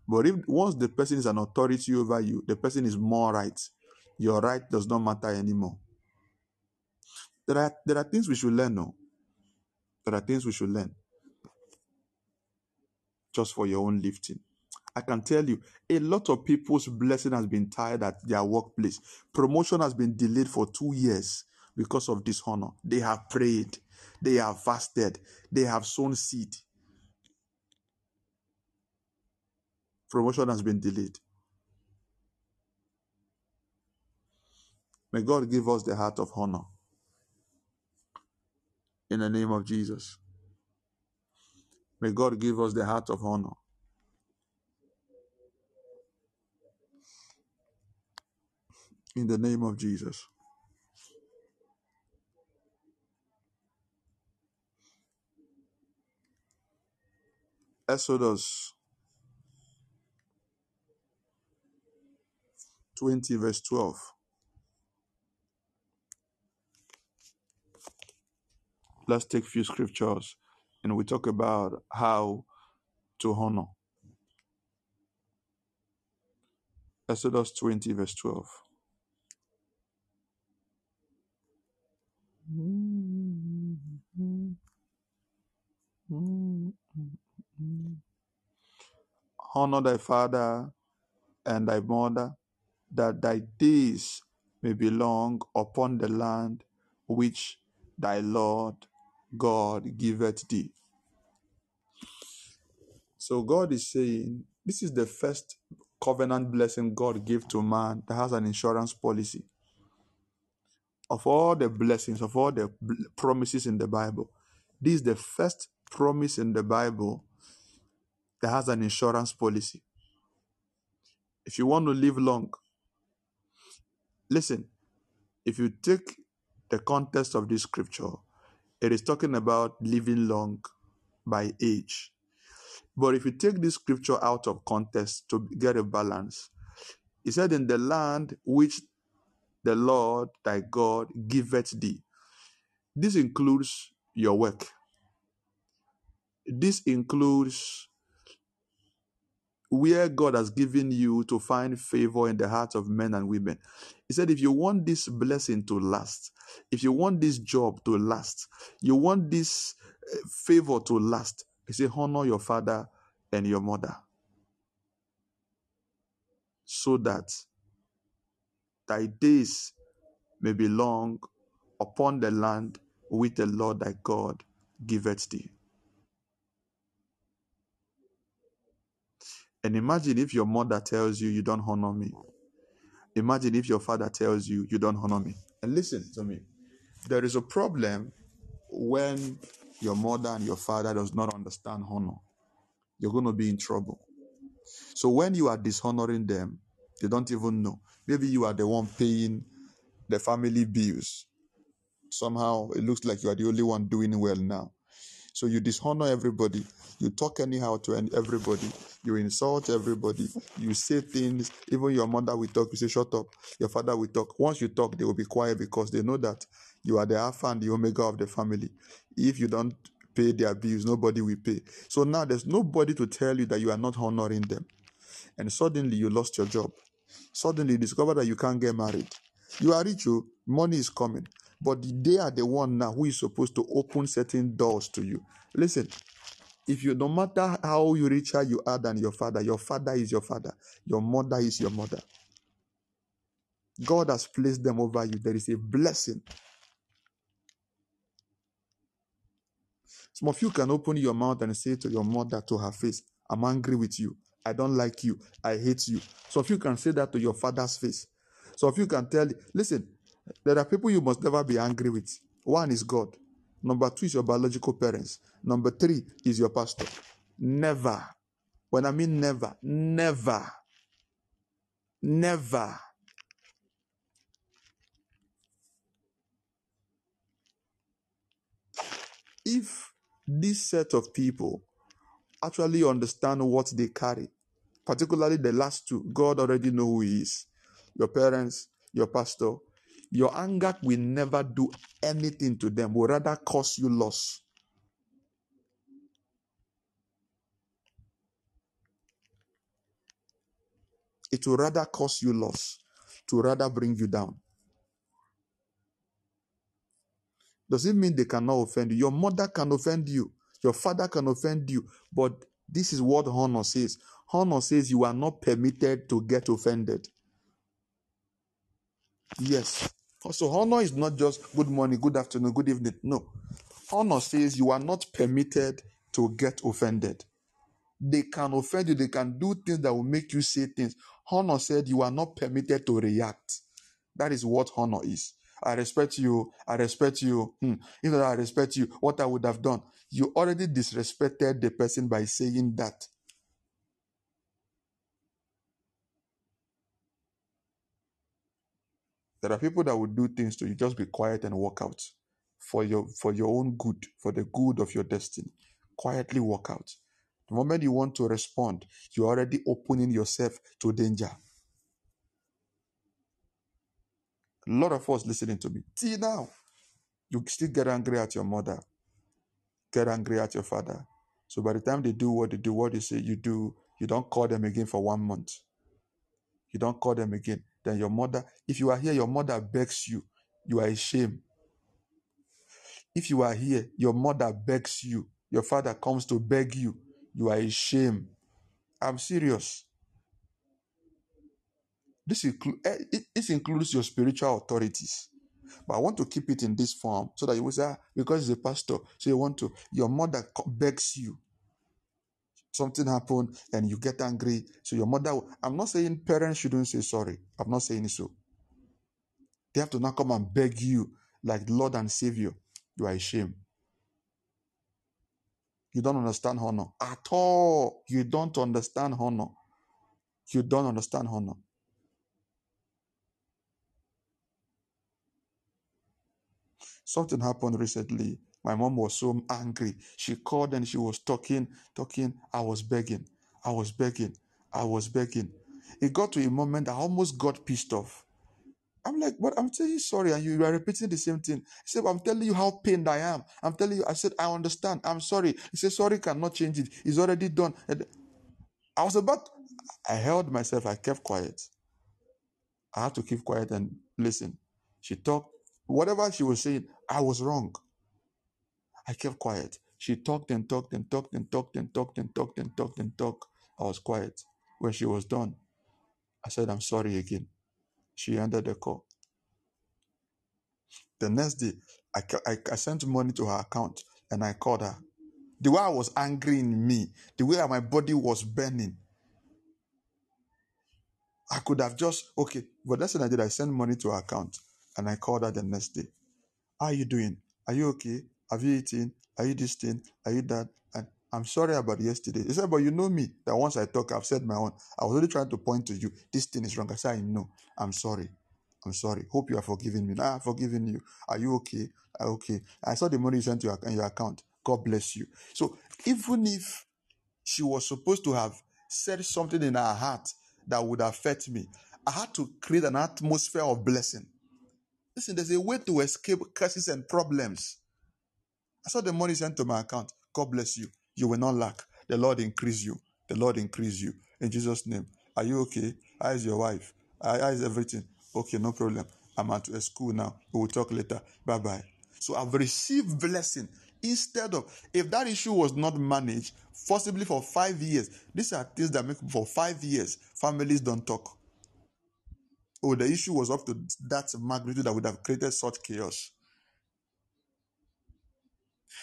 But if once the person is an authority over you, the person is more right. Your right does not matter anymore. There are there are things we should learn. No, there are things we should learn. Just for your own lifting. I can tell you, a lot of people's blessing has been tied at their workplace. Promotion has been delayed for two years because of dishonor. They have prayed, they have fasted, they have sown seed. Promotion has been delayed. May God give us the heart of honor. In the name of Jesus. May God give us the heart of honor. In the name of Jesus. Exodus 20, verse 12. Let's take few scriptures and we talk about how to honor. Exodus 20, verse 12. Honor thy father and thy mother, that thy days may be long upon the land which thy Lord God giveth thee. So God is saying, this is the first covenant blessing God gave to man that has an insurance policy. Of all the blessings, of all the promises in the Bible, this is the first promise in the Bible that has an insurance policy. If you want to live long, listen, if you take the context of this scripture, it is talking about living long by age. But if you take this scripture out of context to get a balance, he said, In the land which the Lord thy God giveth thee. This includes your work. This includes where God has given you to find favor in the hearts of men and women. He said, if you want this blessing to last, if you want this job to last, you want this uh, favor to last, he said, honor your father and your mother so that thy days may be long upon the land which the Lord thy God giveth thee. And imagine if your mother tells you, You don't honor me. Imagine if your father tells you, You don't honor me. And listen to me. There is a problem when your mother and your father does not understand honor. You're going to be in trouble. So when you are dishonoring them, they don't even know. Maybe you are the one paying the family bills. Somehow it looks like you are the only one doing well now. So you dishonor everybody. You talk anyhow to everybody. You insult everybody. You say things. Even your mother will talk. You say, shut up. Your father will talk. Once you talk, they will be quiet because they know that you are the Alpha and the Omega of the family. If you don't pay their bills, nobody will pay. So now there's nobody to tell you that you are not honoring them. And suddenly you lost your job. Suddenly you discover that you can't get married. You are rich, oh, money is coming. But they are the one now who is supposed to open certain doors to you. Listen, if you no matter how you richer you are than your father, your father is your father, your mother is your mother. God has placed them over you. There is a blessing. Some of you can open your mouth and say to your mother to her face, I'm angry with you. I don't like you. I hate you. Some of you can say that to your father's face. Some of you can tell, listen, there are people you must never be angry with. One is God. Number two is your biological parents. Number three is your pastor. Never. When I mean never, never, never. If this set of people actually understand what they carry, particularly the last two. God already know who He is. Your parents, your pastor. Your anger will never do anything to them, will rather cause you loss. It will rather cause you loss, to rather bring you down. Does it mean they cannot offend you? Your mother can offend you, your father can offend you, but this is what honor says. Honor says you are not permitted to get offended. Yes. So honor is not just good morning, good afternoon, good evening. No. Honor says you are not permitted to get offended. They can offend you, they can do things that will make you say things. Honor said you are not permitted to react. That is what honor is. I respect you. I respect you. Hmm. If I respect you, what I would have done. You already disrespected the person by saying that. There are people that will do things to you. Just be quiet and walk out for your for your own good, for the good of your destiny. Quietly walk out. The moment you want to respond, you're already opening yourself to danger. A lot of us listening to me. See now, you still get angry at your mother, get angry at your father. So by the time they do what they do, what they say you do, you don't call them again for one month. You don't call them again. Then your mother, if you are here, your mother begs you, you are ashamed. If you are here, your mother begs you, your father comes to beg you, you are ashamed. I'm serious. This, inclu- eh, this includes your spiritual authorities. But I want to keep it in this form so that you will say, ah, because he's a pastor, so you want to, your mother begs you. Something happened and you get angry. So your mother, I'm not saying parents shouldn't say sorry. I'm not saying so. They have to now come and beg you like Lord and Savior. You are ashamed. You don't understand honor at all. You don't understand honor. You don't understand honor. Something happened recently. My mom was so angry. She called and she was talking, talking. I was begging. I was begging. I was begging. It got to a moment I almost got pissed off. I'm like, but I'm telling you sorry, and you are repeating the same thing. He said, I'm telling you how pained I am. I'm telling you, I said, I understand. I'm sorry. He said, sorry cannot change it. It's already done. And I was about, I held myself. I kept quiet. I had to keep quiet and listen. She talked. Whatever she was saying, I was wrong. I kept quiet. She talked and talked and talked and talked and talked and talked and talked and talked. I was quiet. When she was done, I said, I'm sorry again. She ended the call. The next day, I, I, I sent money to her account and I called her. The way I was angry in me, the way my body was burning, I could have just, okay, but that's what I did. I sent money to her account and I called her the next day. How are you doing? Are you okay? Have you eaten? Are you this thing? Are you that? And I'm sorry about yesterday. He said, but you know me, that once I talk, I've said my own. I was only trying to point to you. This thing is wrong. I said, know. I'm sorry. I'm sorry. Hope you are forgiving me. Nah, I've forgiven you. Are you okay? Okay. I saw the money you sent to your, your account. God bless you. So even if she was supposed to have said something in her heart that would affect me, I had to create an atmosphere of blessing. Listen, there's a way to escape curses and problems. I saw the money sent to my account. God bless you. You will not lack. The Lord increase you. The Lord increase you. In Jesus' name. Are you okay? How is your wife? How is everything? Okay, no problem. I'm at a school now. We will talk later. Bye bye. So I've received blessing instead of if that issue was not managed, possibly for five years. These are things that make for five years families don't talk. Oh, the issue was up to that magnitude that would have created such chaos.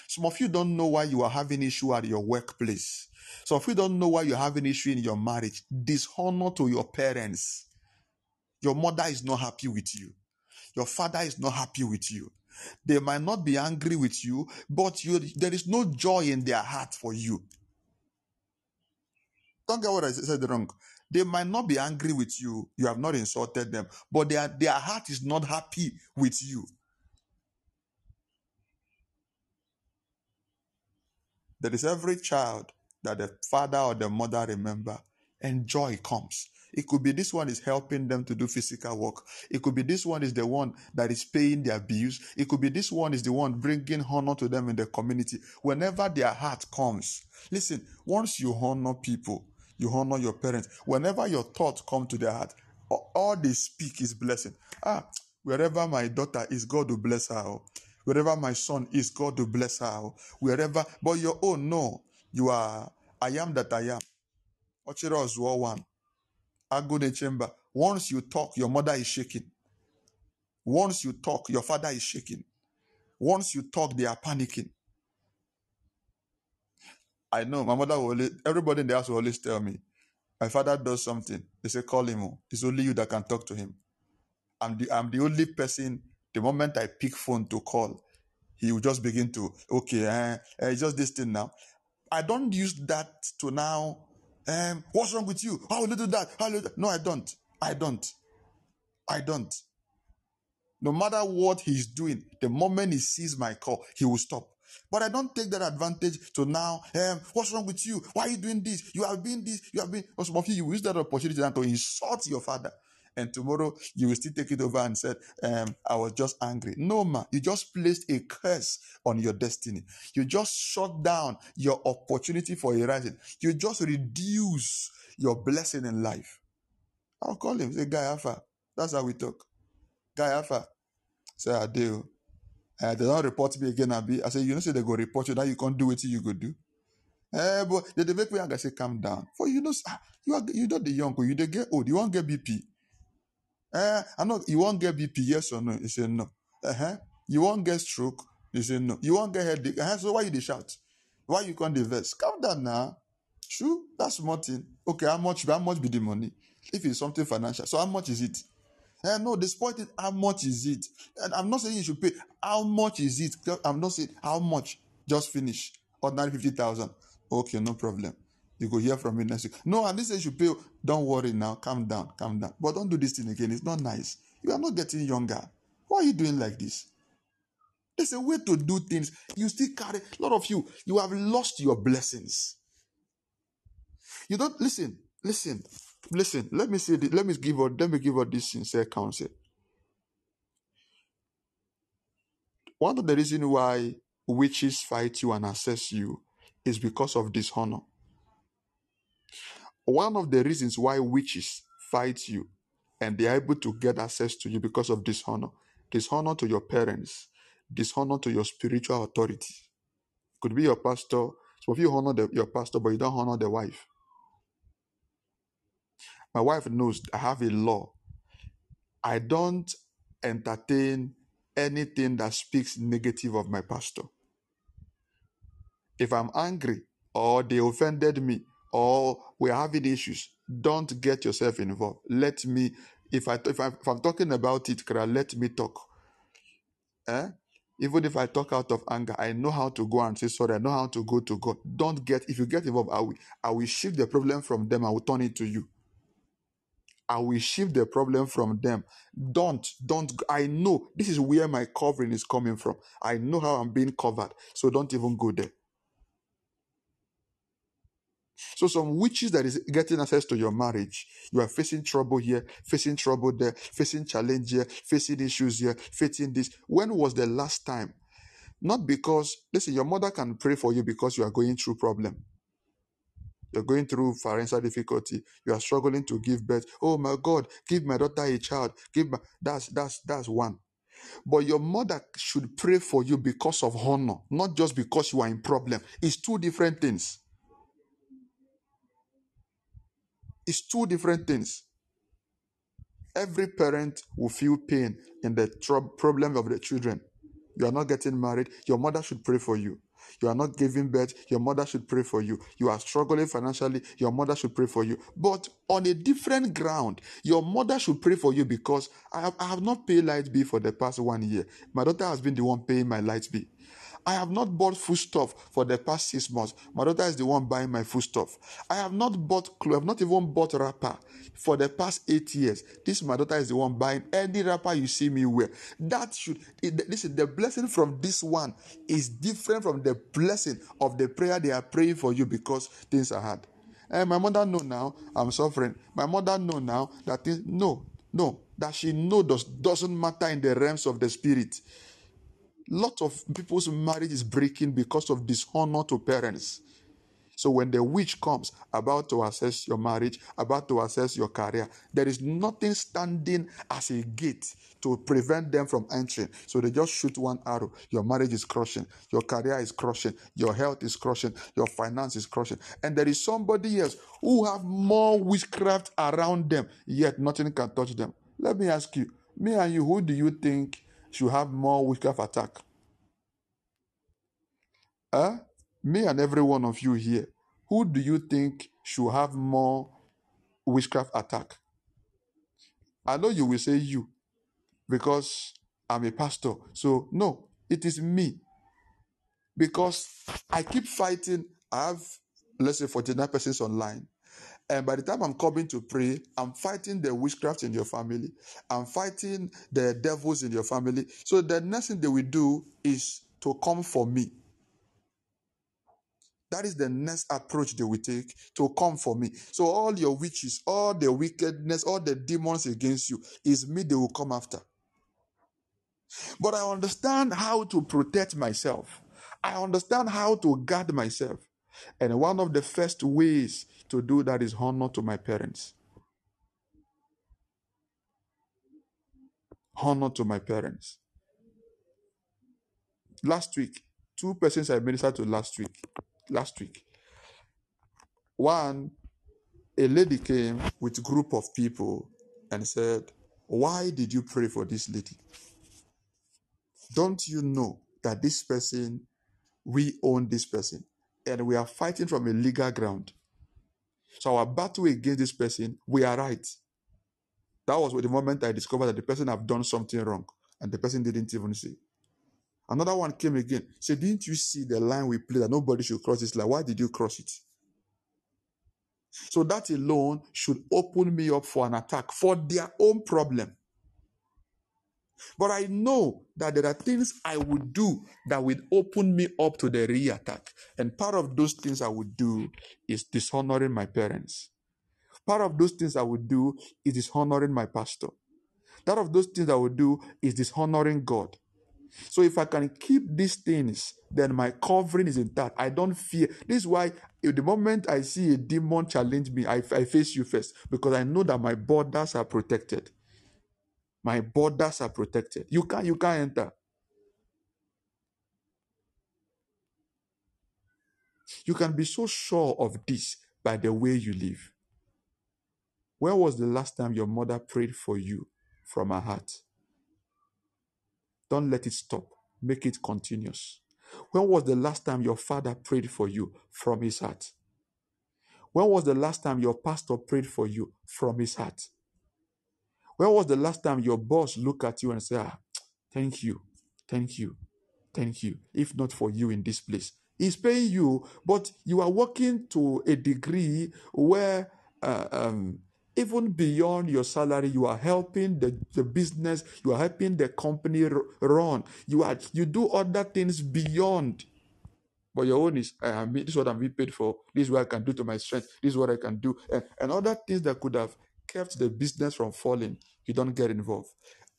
Some of you don't know why you are having issue at your workplace. Some of you don't know why you're having issue in your marriage. Dishonor to your parents. Your mother is not happy with you. Your father is not happy with you. They might not be angry with you, but you, there is no joy in their heart for you. Don't get what I said wrong. They might not be angry with you. You have not insulted them, but their, their heart is not happy with you. There is every child that the father or the mother remember, and joy comes. It could be this one is helping them to do physical work. It could be this one is the one that is paying their bills. It could be this one is the one bringing honor to them in the community. Whenever their heart comes, listen, once you honor people, you honor your parents. Whenever your thoughts come to their heart, all they speak is blessing. Ah, wherever my daughter is, God will bless her. Wherever my son is, God will bless her. Wherever, but your own, no. You are, I am that I am. Ochiro war one. To chamber. Once you talk, your mother is shaking. Once you talk, your father is shaking. Once you talk, they are panicking. I know my mother will always, everybody in the house will always tell me, my father does something. They say, call him. Oh. It's only you that can talk to him. I'm the I'm the only person. The moment I pick phone to call, he will just begin to okay. Uh, uh, just this thing now. I don't use that to now. Um, what's wrong with you? How will you do that? How will? No, I don't. I don't. I don't. No matter what he's doing, the moment he sees my call, he will stop. But I don't take that advantage to now, um, what's wrong with you? Why are you doing this? You have been this, you have been, some of you, you use that opportunity to insult your father. And tomorrow you will still take it over and said, um, I was just angry. No, ma, you just placed a curse on your destiny. You just shut down your opportunity for a rising. You just reduce your blessing in life. I'll call him, say, Guy Alpha. That's how we talk. Guy Alpha. Say, I do. Uh, they don't report me again, Abi. I say, you know, say they go report you, now you can't do what you go do. Eh, but they, they make me angry. I say, calm down. For you know, ah, you are you not the young, you they get old. You won't get BP. Eh, I know you won't get BP, yes or no? He said no. Uh-huh. You won't get stroke. He said no. You won't get headache. Uh-huh. So why you they shout? Why you can't divest? Calm down now. True, that's small thing. Okay, how much? How much be the money? If it's something financial, so how much is it? Eh, no, the point is how much is it? And I'm not saying you should pay. How much is it? I'm not saying how much. Just finish. Ordinary fifty thousand. Okay, no problem. You go hear from me next week. No, and this says you pay. Don't worry now. Calm down. Calm down. But don't do this thing again. It's not nice. You are not getting younger. Why are you doing like this? There's a way to do things. You still carry a lot of you. You have lost your blessings. You don't listen. Listen. Listen. Let me say. This, let me give her. Let me give her this sincere counsel. One of the reasons why witches fight you and assess you is because of dishonor. One of the reasons why witches fight you and they are able to get access to you because of dishonor, dishonor to your parents, dishonor to your spiritual authority. Could be your pastor. Some of you honor the, your pastor, but you don't honor the wife. My wife knows I have a law. I don't entertain anything that speaks negative of my pastor. If I'm angry or they offended me or we're having issues, don't get yourself involved. Let me, if I if, I, if I'm talking about it, let me talk. Eh? Even if I talk out of anger, I know how to go and say sorry. I know how to go to God. Don't get if you get involved, I will I will shift the problem from them. I will turn it to you. I will shift the problem from them. Don't, don't. I know this is where my covering is coming from. I know how I'm being covered. So don't even go there. So some witches that is getting access to your marriage, you are facing trouble here, facing trouble there, facing challenge here, facing issues here, facing this. When was the last time? Not because, listen, your mother can pray for you because you are going through problem. You're going through financial difficulty. You are struggling to give birth. Oh my God, give my daughter a child. Give my, that's that's that's one. But your mother should pray for you because of honor, not just because you are in problem. It's two different things. It's two different things. Every parent will feel pain in the tr- problem of the children. You are not getting married, your mother should pray for you. You are not giving birth, your mother should pray for you. You are struggling financially, your mother should pray for you. But on a different ground, your mother should pray for you because I have, I have not paid light bill for the past one year. My daughter has been the one paying my light bill. I have not bought foodstuff for the past six months. My daughter is the one buying my foodstuff. I have not bought clothes, I have not even bought wrapper for the past eight years. This my daughter is the one buying any wrapper you see me wear. That should listen, the blessing from this one is different from the blessing of the prayer they are praying for you because things are hard. And eh, my mother know now I'm suffering. My mother know now that things no, no, that she know does doesn't matter in the realms of the spirit lot of people's marriage is breaking because of dishonor to parents. So when the witch comes about to assess your marriage, about to assess your career, there is nothing standing as a gate to prevent them from entering. So they just shoot one arrow. Your marriage is crushing, your career is crushing, your health is crushing, your finance is crushing. And there is somebody else who have more witchcraft around them, yet nothing can touch them. Let me ask you, me and you, who do you think should have more witchcraft attack. Huh? Me and every one of you here, who do you think should have more witchcraft attack? I know you will say you, because I'm a pastor. So, no, it is me. Because I keep fighting. I have, let's say, 49 persons online. And by the time I'm coming to pray, I'm fighting the witchcraft in your family. I'm fighting the devils in your family. So the next thing they will do is to come for me. That is the next approach they will take to come for me. So all your witches, all the wickedness, all the demons against you is me they will come after. But I understand how to protect myself. I understand how to guard myself. And one of the first ways to do that is honor to my parents. Honor to my parents. Last week, two persons I ministered to last week. Last week. One, a lady came with a group of people and said, Why did you pray for this lady? Don't you know that this person, we own this person, and we are fighting from a legal ground? So our battle against this person, we are right. That was the moment I discovered that the person have done something wrong, and the person didn't even see. Another one came again. Said, Didn't you see the line we played that nobody should cross this line? Why did you cross it? So that alone should open me up for an attack for their own problem. But I know that there are things I would do that would open me up to the re attack. And part of those things I would do is dishonoring my parents. Part of those things I would do is dishonoring my pastor. Part of those things I would do is dishonoring God. So if I can keep these things, then my covering is intact. I don't fear. This is why if the moment I see a demon challenge me, I, I face you first because I know that my borders are protected. My borders are protected. You can't, you can't enter. You can be so sure of this by the way you live. Where was the last time your mother prayed for you from her heart? Don't let it stop. Make it continuous. When was the last time your father prayed for you from his heart? When was the last time your pastor prayed for you from his heart? When was the last time your boss looked at you and said, ah, Thank you, thank you, thank you, if not for you in this place? He's paying you, but you are working to a degree where uh, um, even beyond your salary, you are helping the, the business, you are helping the company run. You are you do other things beyond. But your own is, am, this is what I'm being paid for. This is what I can do to my strength. This is what I can do. And, and other things that could have kept the business from falling, you don't get involved.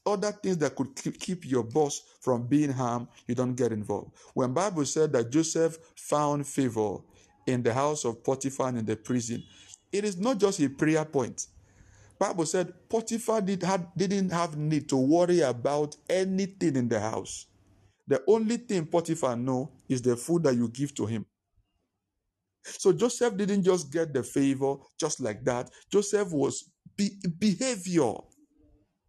Other things that could keep your boss from being harmed, you don't get involved. When Bible said that Joseph found favor in the house of Potiphar in the prison, it is not just a prayer point. Bible said Potiphar did, had, didn't have need to worry about anything in the house. The only thing Potiphar know is the food that you give to him. So Joseph didn't just get the favor just like that. Joseph was be- behavior.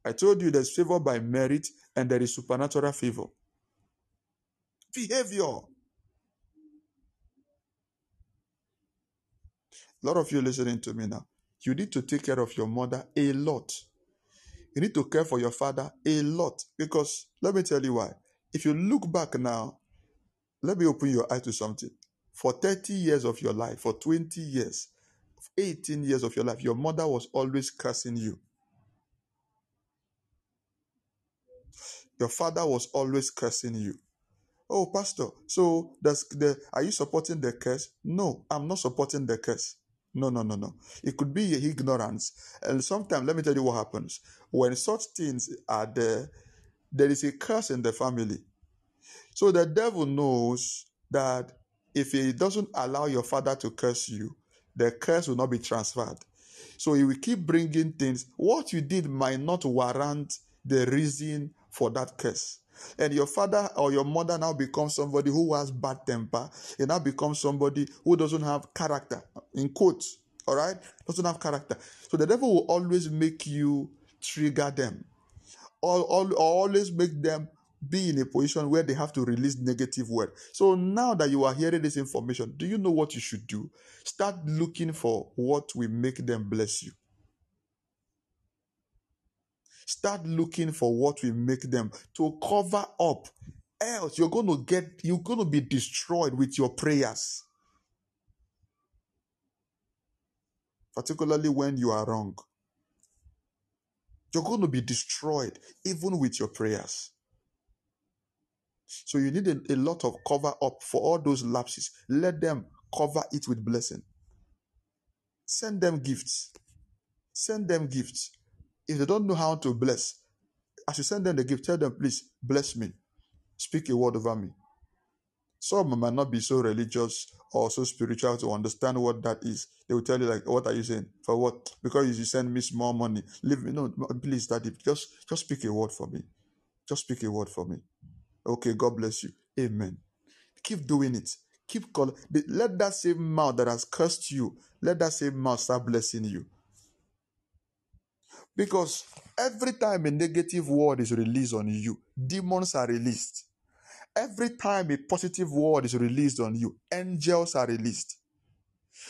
I told you there's favor by merit and there is supernatural favor. Behavior. A lot of you listening to me now. You need to take care of your mother a lot. You need to care for your father a lot. Because let me tell you why. If you look back now, Let me open your eyes to something. For 30 years of your life, for 20 years, 18 years of your life, your mother was always cursing you. Your father was always cursing you. Oh, pastor, so does the are you supporting the curse? No, I'm not supporting the curse. No, no, no, no. It could be ignorance. And sometimes, let me tell you what happens. When such things are there, there is a curse in the family. So the devil knows that if he doesn't allow your father to curse you, the curse will not be transferred. So he will keep bringing things. What you did might not warrant the reason for that curse. And your father or your mother now becomes somebody who has bad temper. It now becomes somebody who doesn't have character, in quotes, all right? Doesn't have character. So the devil will always make you trigger them, or, or, always make them be in a position where they have to release negative word. So now that you are hearing this information, do you know what you should do? Start looking for what will make them bless you. Start looking for what will make them to cover up. Else you're going to get you're going to be destroyed with your prayers. Particularly when you are wrong. You're going to be destroyed even with your prayers. So you need a, a, lot of cover up for all those lapses. Let them cover it with blessing. Send them gifts. Send them gifts. If they don't know how to bless, as you send them the gift, tell them, please bless me. Speak a word over me. Some might not be so religious or so spiritual to understand what that is. They will tell you, like, what are you saying? For what? Because you send me small money. Leave me. No, please, daddy. Just just speak a word for me. Just speak a word for me. Okay, God bless you. Amen. Keep doing it. Keep calling. Let that same mouth that has cursed you, let that same mouth start blessing you. Because every time a negative word is released on you, demons are released. Every time a positive word is released on you, angels are released.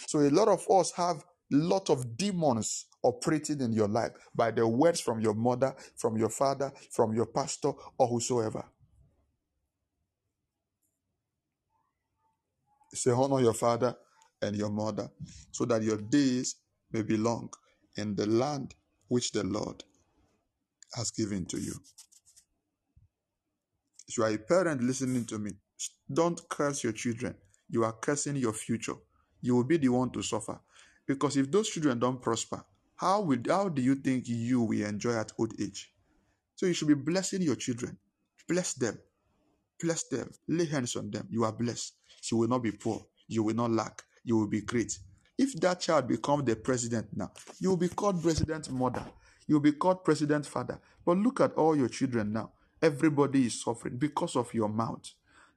So a lot of us have a lot of demons operating in your life by the words from your mother, from your father, from your pastor, or whosoever. Say, honor your father and your mother so that your days may be long in the land which the Lord has given to you. If you are a parent listening to me, don't curse your children. You are cursing your future. You will be the one to suffer. Because if those children don't prosper, how, will, how do you think you will enjoy at old age? So you should be blessing your children. Bless them. Bless them. Lay hands on them. You are blessed. You will not be poor. You will not lack. You will be great. If that child becomes the president now, you will be called president mother. You will be called president father. But look at all your children now. Everybody is suffering because of your mouth.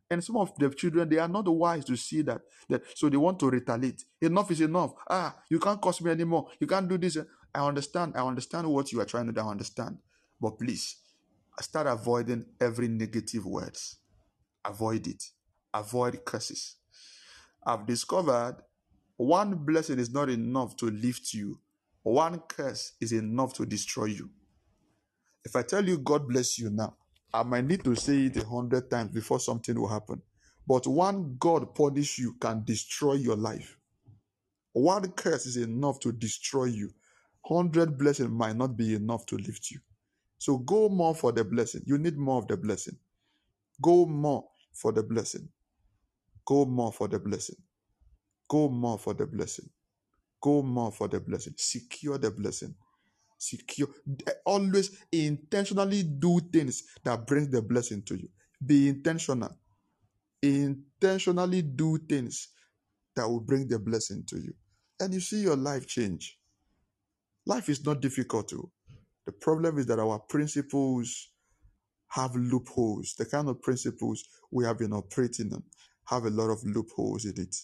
And some of the children, they are not wise to see that, that. So they want to retaliate. Enough is enough. Ah, you can't cost me anymore. You can't do this. I understand. I understand what you are trying to I understand. But please, start avoiding every negative words. Avoid it. Avoid curses. I've discovered one blessing is not enough to lift you, one curse is enough to destroy you. If I tell you God bless you now, I might need to say it a hundred times before something will happen. But one God punish you can destroy your life. One curse is enough to destroy you. Hundred blessing might not be enough to lift you. So go more for the blessing. You need more of the blessing. Go more for the blessing. Go more for the blessing. Go more for the blessing. Go more for the blessing. Secure the blessing. Secure. Always intentionally do things that bring the blessing to you. Be intentional. Intentionally do things that will bring the blessing to you. And you see your life change. Life is not difficult to. The problem is that our principles have loopholes. The kind of principles we have been operating on have a lot of loopholes in it.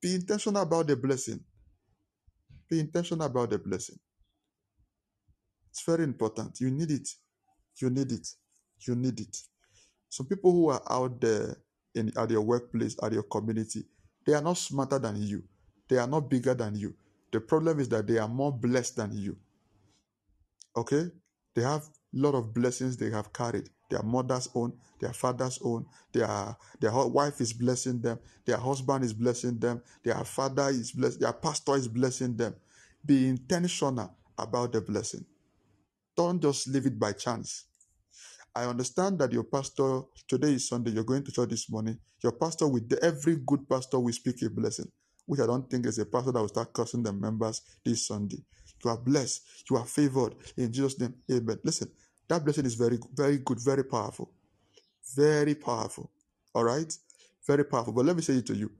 Be intentional about the blessing. Be intentional about the blessing. It's very important. You need it. You need it. You need it. Some people who are out there in at your workplace, at your community, they are not smarter than you. They are not bigger than you. The problem is that they are more blessed than you. Okay? They have lot of blessings they have carried. Their mother's own, their father's own, their their wife is blessing them, their husband is blessing them, their father is blessed, their pastor is blessing them. Be intentional about the blessing. Don't just leave it by chance. I understand that your pastor, today is Sunday, you're going to church this morning. Your pastor, with every good pastor, will speak a blessing, which I don't think is a pastor that will start cursing the members this Sunday. You are blessed. You are favored. In Jesus' name, amen. Listen, that blessing is very, very good, very powerful. Very powerful. All right? Very powerful. But let me say it to you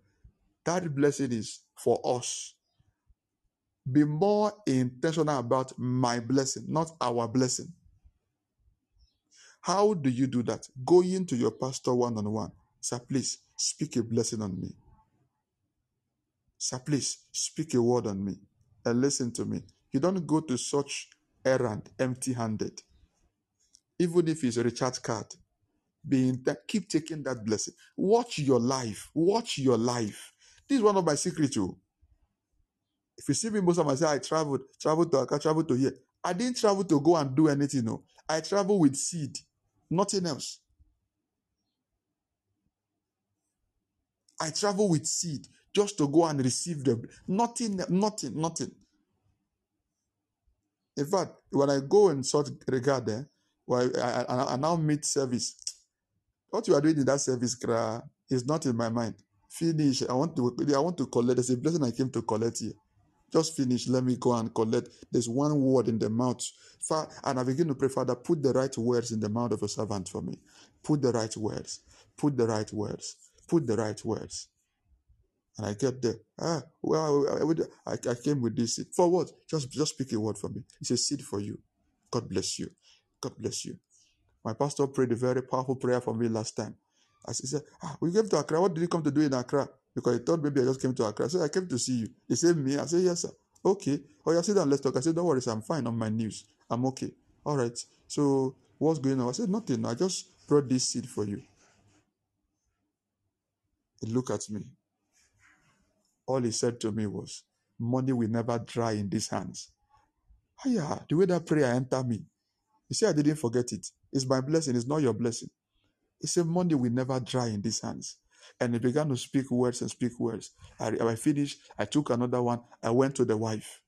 that blessing is for us. Be more intentional about my blessing, not our blessing. How do you do that? Going to your pastor one on one. Sir, please speak a blessing on me. Sir, please speak a word on me and listen to me. You don't go to such errand empty handed. Even if it's a recharge card, be that, keep taking that blessing. Watch your life. Watch your life. This is one of my secrets too. If you see me most of my say I traveled, traveled to Accra, traveled to here. I didn't travel to go and do anything. No, I travel with seed, nothing else. I travel with seed just to go and receive them. Nothing, nothing, nothing. In fact, when I go in such regard, eh, well, I, I, I now meet service. What you are doing in that service, is not in my mind. Finish. I want to. I want to collect. There's a blessing I came to collect here. Just finish. Let me go and collect. There's one word in the mouth. And I begin to pray, Father, put the right words in the mouth of a servant for me. Put the right words. Put the right words. Put the right words. And I get there. Ah, well, I, I, I came with this seed. For what? Just, just speak a word for me. It's a seed for you. God bless you. God bless you. My pastor prayed a very powerful prayer for me last time. As he said, ah, we came to Accra. What did you come to do in Accra? Because he thought maybe I just came to Accra. Said, I came to see you. He said, me? I said, yes, sir. Okay. Oh, yeah, sit down, let's talk. I said, don't worry, sir. I'm fine on my news. I'm okay. All right. So what's going on? I said, nothing. I just brought this seed for you. He looked at me. All he said to me was, money will never dry in these hands. Ah, yeah, the way that prayer entered me. He said, I didn't forget it. It's my blessing. It's not your blessing. He said, money will never dry in these hands. And he began to speak words and speak words. I, I finished. I took another one. I went to the wife.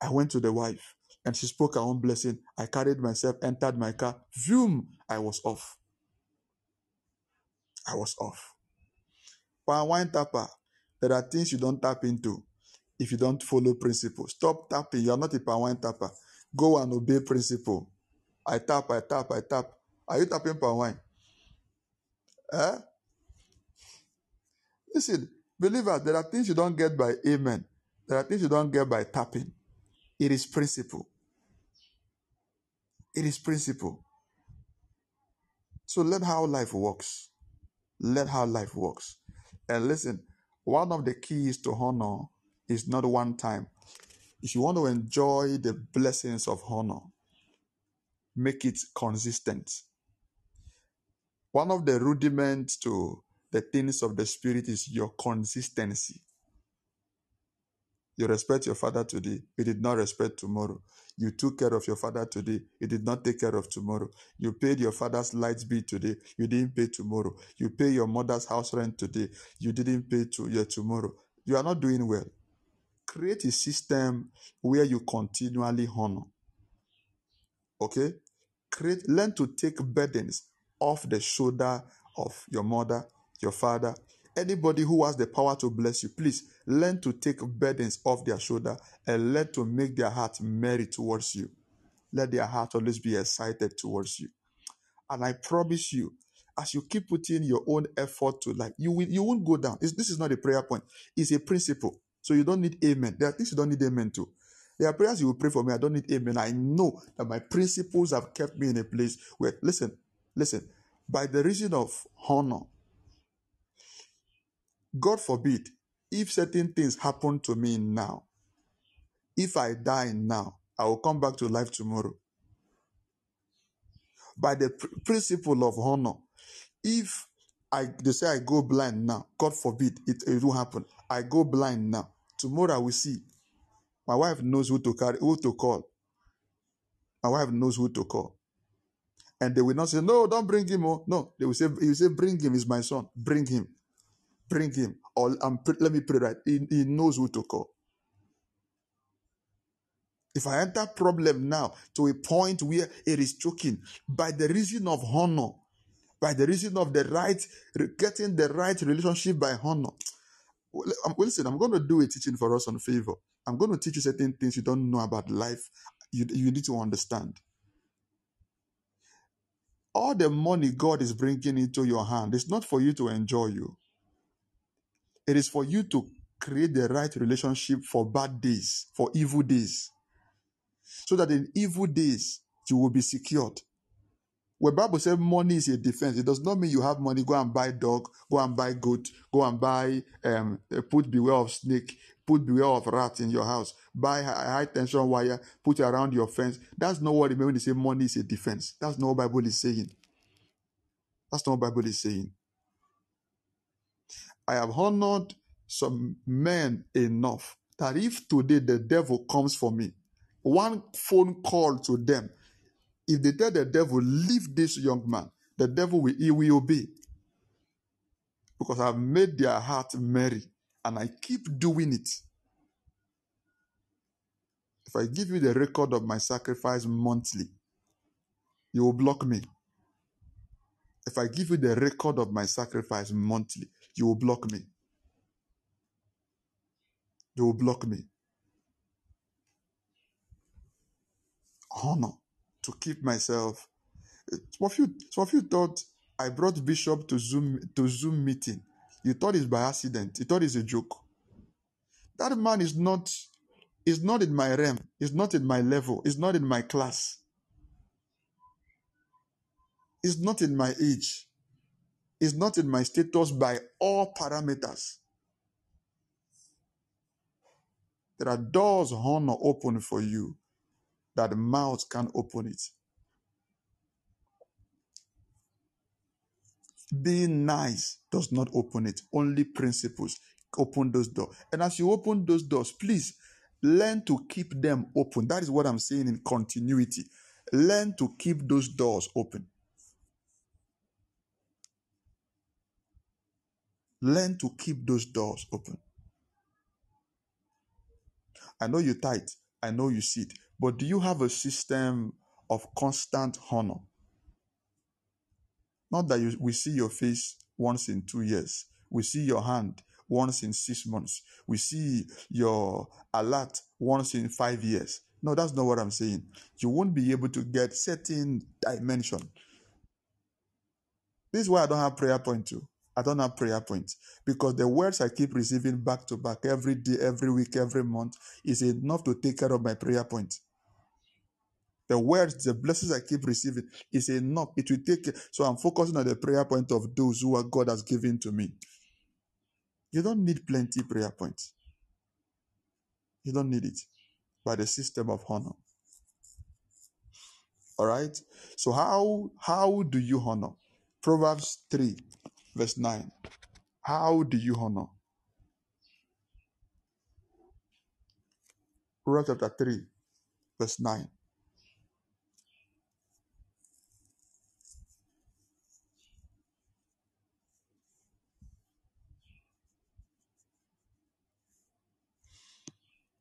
I went to the wife and she spoke her own blessing. I carried myself, entered my car. Zoom, I was off. I was off. Pan wine tapper, there are things you don't tap into if you don't follow principle. Stop tapping. You are not a palm tapper. Go and obey principle. I tap, I tap, I tap. Are you tapping palm wine? Eh? Listen, believers, there are things you don't get by amen. There are things you don't get by tapping. It is principle. It is principle. So let how life works. Let how life works. And listen, one of the keys to honor is not one time. If you want to enjoy the blessings of honor, make it consistent. One of the rudiments to the things of the Spirit is your consistency. You respect your father today, you did not respect tomorrow. You took care of your father today, you did not take care of tomorrow. You paid your father's light bill today, you didn't pay tomorrow. You pay your mother's house rent today, you didn't pay to your tomorrow. You are not doing well. Create a system where you continually honor. Okay? Create learn to take burdens off the shoulder of your mother, your father, anybody who has the power to bless you, please learn to take burdens off their shoulder and learn to make their heart merry towards you. Let their heart always be excited towards you. And I promise you, as you keep putting your own effort to life, you will you won't go down. It's, this is not a prayer point, it's a principle. So you don't need amen. There are things you don't need amen to. There are prayers you will pray for me. I don't need amen. I know that my principles have kept me in a place where, listen, listen, by the reason of honor, God forbid, if certain things happen to me now, if I die now, I will come back to life tomorrow. By the pr- principle of honor, if I they say I go blind now, God forbid it, it will happen. I go blind now. Tomorrow I will see. My wife knows who to carry, who to call. My wife knows who to call. And they will not say, No, don't bring him. Oh. No, they will say, will say, Bring him, he's my son. Bring him. Bring him. Or um, let me pray right. He, he knows who to call. If I enter problem now to a point where it is choking by the reason of honor, by the reason of the right, getting the right relationship by honor. Um, listen, I'm going to do a teaching for us on favor. I'm going to teach you certain things you don't know about life. You, you need to understand. All the money God is bringing into your hand is not for you to enjoy you. It is for you to create the right relationship for bad days, for evil days. So that in evil days, you will be secured. When Bible says money is a defense, it does not mean you have money, go and buy dog, go and buy goat, go and buy, um, put beware of snake, put beware of rat in your house, buy high tension wire, put around your fence. That's not what it means when they say money is a defense. That's not what Bible is saying. That's not what Bible is saying. I have honored some men enough that if today the devil comes for me, one phone call to them, if they tell the devil, leave this young man, the devil will, he will obey. Because I've made their heart merry and I keep doing it. If I give you the record of my sacrifice monthly, you will block me. If I give you the record of my sacrifice monthly, you will block me. You will block me. Honor to keep myself. Some of you, some of you thought I brought Bishop to Zoom to Zoom meeting. You thought it's by accident. You thought it's a joke. That man is not is not in my realm. Is not in my level. Is not in my class. Is not in my age. Is not in my status by all parameters. There are doors honor open for you that mouth can open it. Being nice does not open it. Only principles open those doors. And as you open those doors, please learn to keep them open. That is what I'm saying in continuity. Learn to keep those doors open. Learn to keep those doors open. I know you tight. I know you sit. But do you have a system of constant honor? Not that you, we see your face once in two years. We see your hand once in six months. We see your alert once in five years. No, that's not what I'm saying. You won't be able to get certain dimension. This is why I don't have prayer point. I don't have prayer points because the words I keep receiving back to back every day, every week, every month is enough to take care of my prayer point. The words, the blessings I keep receiving is enough. It will take. So I'm focusing on the prayer point of those who are God has given to me. You don't need plenty prayer points. You don't need it by the system of honor. All right. So how how do you honor? Proverbs three, verse nine. How do you honor? Proverbs chapter three, verse nine.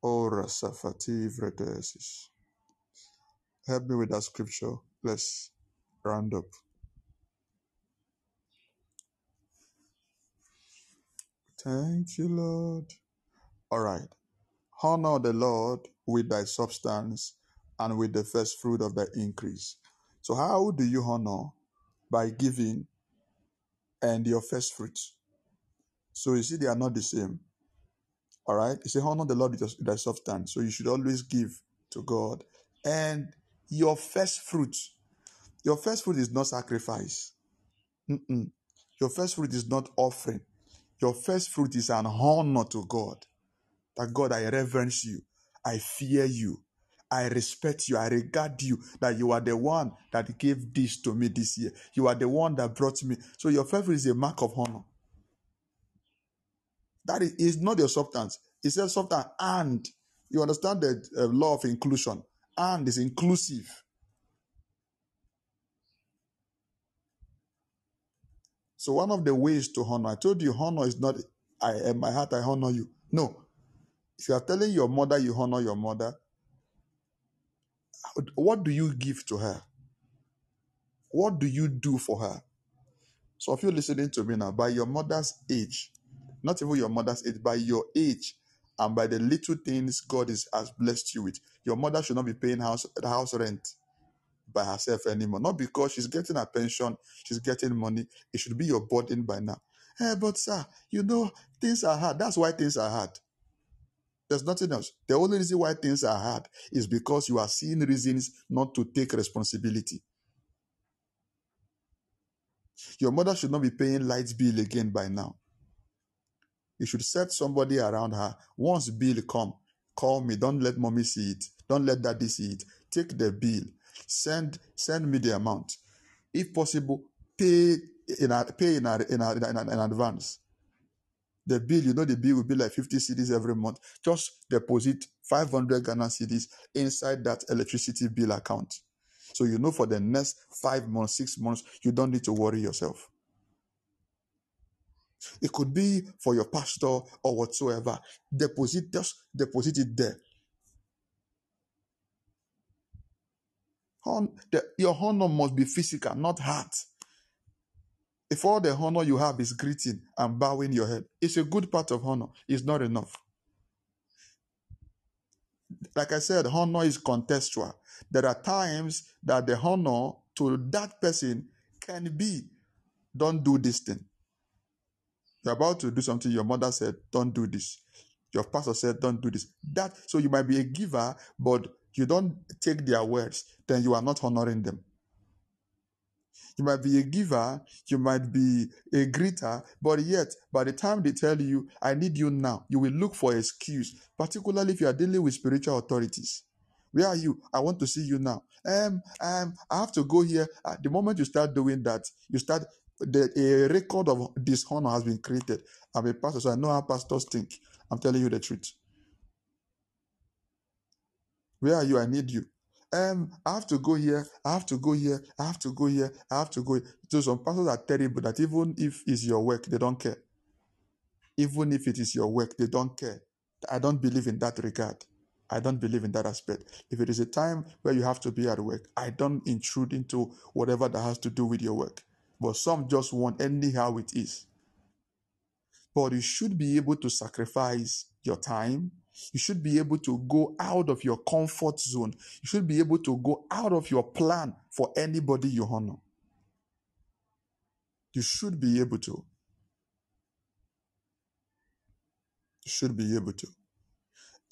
Ora Safati Vredesis. Help me with that scripture. Let's round up. Thank you, Lord. All right. Honor the Lord with thy substance and with the first fruit of thy increase. So, how do you honor? By giving and your first fruit. So, you see, they are not the same. All right. He said, honor the Lord with thy substance. So you should always give to God. And your first fruit, your first fruit is not sacrifice. Mm-mm. Your first fruit is not offering. Your first fruit is an honor to God. That God, I reverence you. I fear you. I respect you. I regard you. That you are the one that gave this to me this year. You are the one that brought me. So your first fruit is a mark of honor. That is, not your substance. It says substance and you understand the uh, law of inclusion. And is inclusive. So one of the ways to honor, I told you, honor is not I in my heart I honor you. No. If you are telling your mother you honor your mother, what do you give to her? What do you do for her? So if you're listening to me now, by your mother's age, not even your mother's age, by your age, and by the little things God is, has blessed you with, your mother should not be paying house house rent by herself anymore. Not because she's getting a pension, she's getting money. It should be your burden by now. Hey, but sir, you know, things are hard. That's why things are hard. There's nothing else. The only reason why things are hard is because you are seeing reasons not to take responsibility. Your mother should not be paying light bill again by now. You should set somebody around her. Once bill come, call me. Don't let mommy see it. Don't let daddy see it. Take the bill. Send send me the amount. If possible, pay in pay in, in, in, in advance. The bill, you know, the bill will be like 50 cedis every month. Just deposit 500 Ghana cedis inside that electricity bill account. So you know for the next five months, six months, you don't need to worry yourself. It could be for your pastor or whatsoever. Deposit, just deposit it there. Hon- the- your honor must be physical, not heart. If all the honor you have is greeting and bowing your head, it's a good part of honor. It's not enough. Like I said, honor is contextual. There are times that the honor to that person can be, don't do this thing. You're about to do something, your mother said, don't do this. Your pastor said, don't do this. That so you might be a giver, but you don't take their words, then you are not honoring them. You might be a giver, you might be a greeter, but yet by the time they tell you, I need you now, you will look for excuse, particularly if you are dealing with spiritual authorities. Where are you? I want to see you now. Um, um, I have to go here. Uh, the moment you start doing that, you start the a record of dishonor has been created. I'm a pastor, so I know how pastors think. I'm telling you the truth. Where are you? I need you. Um, I have to go here. I have to go here. I have to go here. I have to go. So some pastors are terrible that even if it's your work, they don't care. Even if it is your work, they don't care. I don't believe in that regard. I don't believe in that aspect. If it is a time where you have to be at work, I don't intrude into whatever that has to do with your work. But some just want anyhow it is. But you should be able to sacrifice your time. You should be able to go out of your comfort zone. You should be able to go out of your plan for anybody you honor. You should be able to. You should be able to.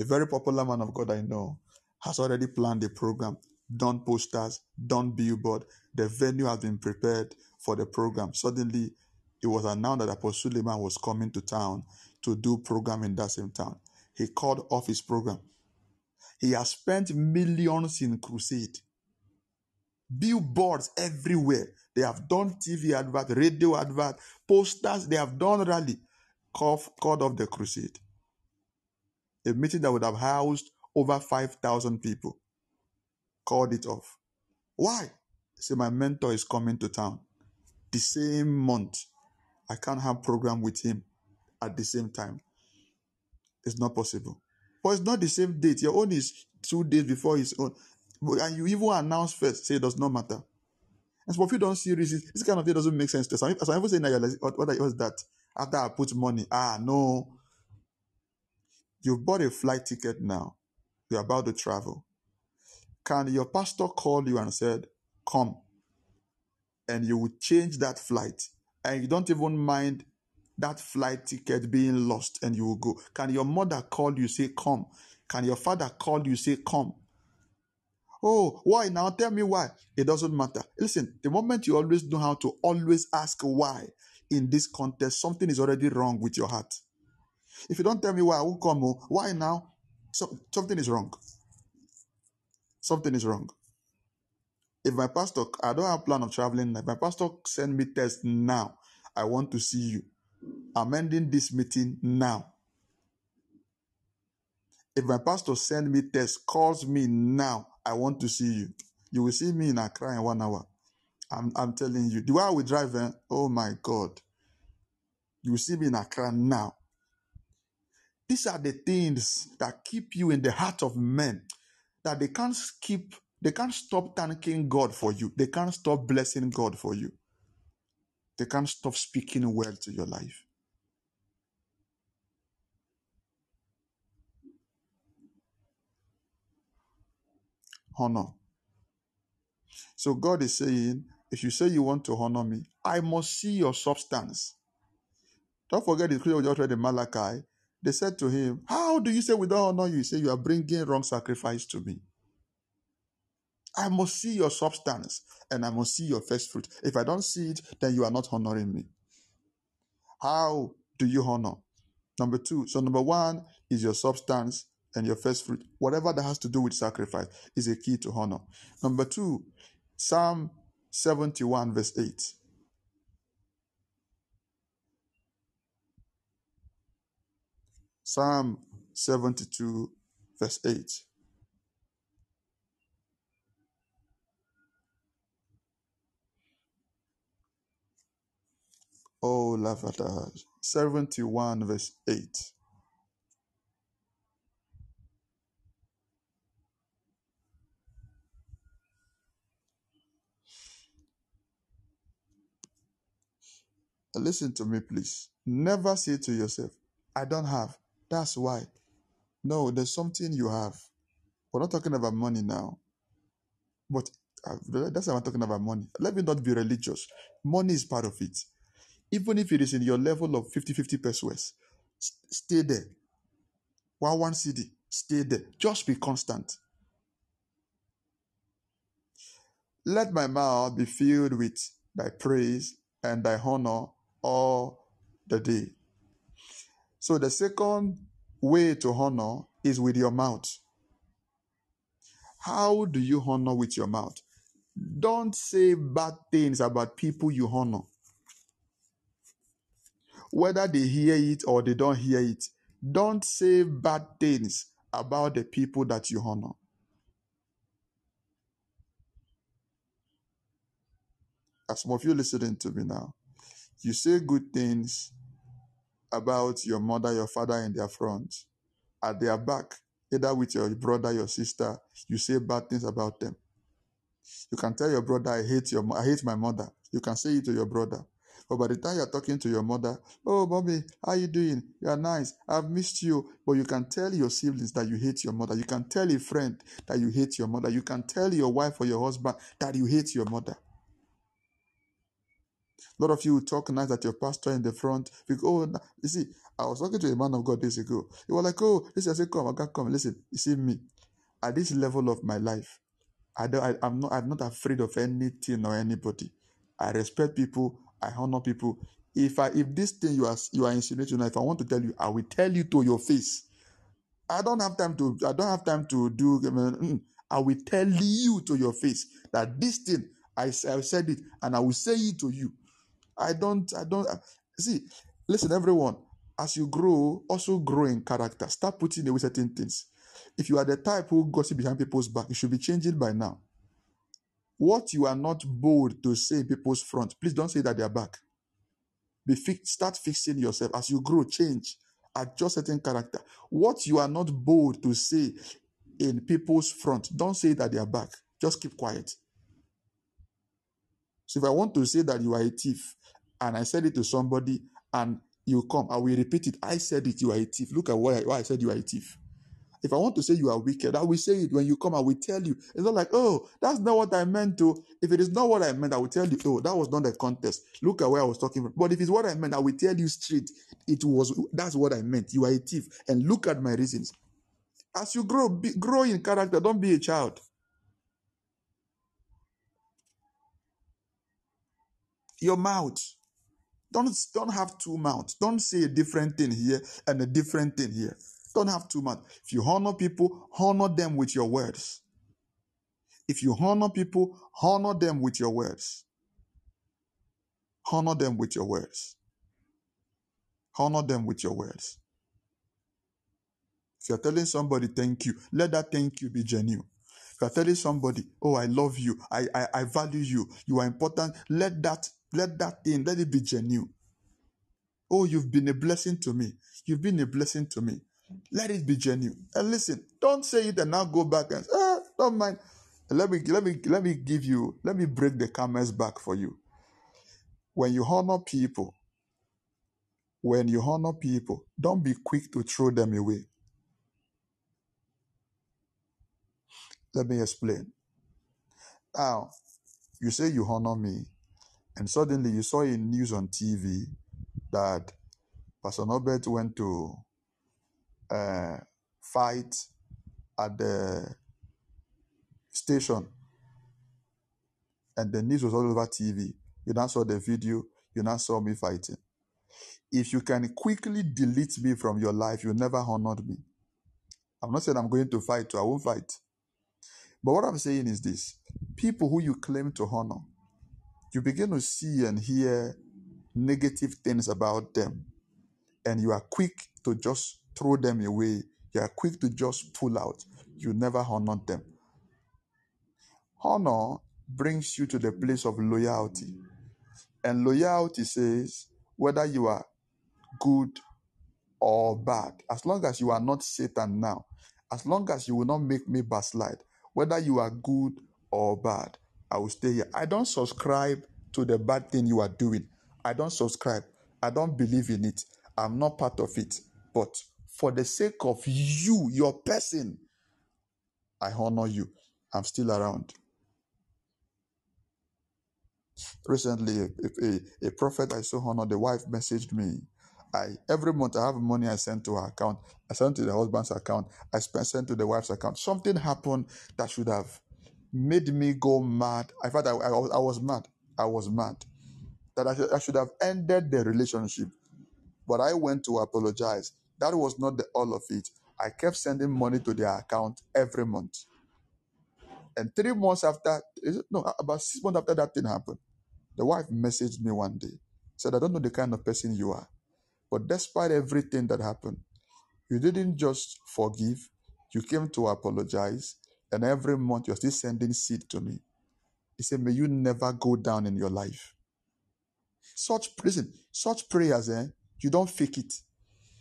A very popular man of God I know has already planned a program, done posters, done billboard. The venue has been prepared for the program. Suddenly, it was announced that Apostle Suleman was coming to town to do program in that same town. He called off his program. He has spent millions in crusade. Billboards everywhere. They have done TV advert, radio advert, posters. They have done rally. Called, called off the crusade. A meeting that would have housed over 5,000 people. Called it off. Why? Say my mentor is coming to town. The same month. I can't have program with him at the same time. It's not possible. But it's not the same date. Your own is two days before his own. And you even announce first, say it does not matter. And so if you don't see reasons, this kind of thing doesn't make sense to some. Some people say, you're like, what, what was that? After I put money, ah, no. You've bought a flight ticket now. You're about to travel. Can your pastor call you and said, come? And you would change that flight. And you don't even mind that flight ticket being lost and you will go. Can your mother call you, say, come? Can your father call you, say, come? Oh, why now? Tell me why. It doesn't matter. Listen, the moment you always know how to always ask why in this context, something is already wrong with your heart. If you don't tell me why, I won't come. Oh, why now? So, something is wrong. Something is wrong. If my pastor, I don't have plan of traveling. If my pastor send me test now, I want to see you. I'm ending this meeting now. If my pastor send me test, calls me now, I want to see you. You will see me in Accra in one hour. I'm, I'm telling you, the way I will drive, eh, oh my God, you see me in Accra now. These are the things that keep you in the heart of men, that they can't keep, they can't stop thanking God for you. They can't stop blessing God for you. They can't stop speaking well to your life. Honor. So God is saying, if you say you want to honor me, I must see your substance. Don't forget the scripture we just read in Malachi. They said to him, How do you say we don't honor you? You say you are bringing wrong sacrifice to me. I must see your substance and I must see your first fruit. If I don't see it, then you are not honoring me. How do you honor? Number two. So, number one is your substance and your first fruit. Whatever that has to do with sacrifice is a key to honor. Number two, Psalm 71, verse 8. Psalm 72, verse 8. Oh, Lavada. 71, verse 8. Listen to me, please. Never say to yourself, I don't have. That's why. No, there's something you have. We're not talking about money now, but uh, that's why I'm talking about money. Let me not be religious. Money is part of it. Even if it is in your level of 50 50 pesos, stay there. One one cedi, stay there. Just be constant. Let my mouth be filled with thy praise and thy honor all the day. So the second way to honor is with your mouth. How do you honor with your mouth? Don't say bad things about people you honor. Whether they hear it or they don't hear it, don't say bad things about the people that you honor. As some of you listening to me now, you say good things about your mother, your father in their front. At their back, either with your brother, your sister, you say bad things about them. You can tell your brother, I hate your I hate my mother. You can say it to your brother. But by the time you're talking to your mother, oh Bobby, how you doing? You're nice. I've missed you. But you can tell your siblings that you hate your mother. You can tell a friend that you hate your mother. You can tell your wife or your husband that you hate your mother. A lot of you talk nice at your pastor in the front. Because, oh, you see, I was talking to a man of God days ago. He was like, oh, listen, I said, come, I got come. Listen, you see me, at this level of my life, I don't, I, I'm not, I'm not afraid of anything or anybody. I respect people. I honor people. If I, if this thing you are, you are insinuating, if I want to tell you, I will tell you to your face. I don't have time to, I don't have time to do. Mm, I will tell you to your face that this thing I, I said it, and I will say it to you. I don't, I don't see. Listen, everyone, as you grow, also grow in character. Start putting away certain things. If you are the type who gossip behind people's back, you should be changing by now. What you are not bold to say in people's front, please don't say that they are back. Be fi- start fixing yourself as you grow, change, adjust certain character. What you are not bold to say in people's front, don't say that they are back. Just keep quiet. So if I want to say that you are a thief, and I said it to somebody, and you come, I will repeat it. I said it, you are a thief. Look at why why I said you are a thief. If I want to say you are wicked, I will say it when you come. I will tell you. It's not like, oh, that's not what I meant to. If it is not what I meant, I will tell you, oh, that was not the contest. Look at where I was talking from. But if it's what I meant, I will tell you straight. It was that's what I meant. You are a thief. And look at my reasons. As you grow, be, grow in character. Don't be a child. Your mouth. Don't, don't have two mouths. Don't say a different thing here and a different thing here. Don't have too much. If you honor people, honor them with your words. If you honor people, honor them with your words. Honor them with your words. Honor them with your words. If you're telling somebody thank you, let that thank you be genuine. If you're telling somebody, oh, I love you, I, I, I value you, you are important, let that, let that thing, let it be genuine. Oh, you've been a blessing to me. You've been a blessing to me. Let it be genuine. And listen, don't say it and now go back and ah, don't mind. Let me let me let me give you, let me break the camel's back for you. When you honor people, when you honor people, don't be quick to throw them away. Let me explain. Now, you say you honor me, and suddenly you saw a news on TV that Pastor Norbert went to uh, fight at the station, and the news was all over TV. You now saw the video, you now saw me fighting. If you can quickly delete me from your life, you never honored me. I'm not saying I'm going to fight, I won't fight. But what I'm saying is this people who you claim to honor, you begin to see and hear negative things about them, and you are quick to just throw them away. You are quick to just pull out. You never honor them. Honor brings you to the place of loyalty. And loyalty says whether you are good or bad, as long as you are not Satan now, as long as you will not make me backslide, whether you are good or bad, I will stay here. I don't subscribe to the bad thing you are doing. I don't subscribe. I don't believe in it. I'm not part of it. But for the sake of you, your person, I honor you. I'm still around. Recently, a, a, a prophet I so honor, the wife messaged me. I every month I have money I send to her account. I send to the husband's account. I send to the wife's account. Something happened that should have made me go mad. I I, I, was mad. I was mad. That I I should have ended the relationship. But I went to apologize. That was not the all of it. I kept sending money to their account every month. And three months after, no, about six months after that thing happened, the wife messaged me one day, said, I don't know the kind of person you are, but despite everything that happened, you didn't just forgive, you came to apologize, and every month you're still sending seed to me. He said, May you never go down in your life. Such listen, such prayers, eh? You don't fake it.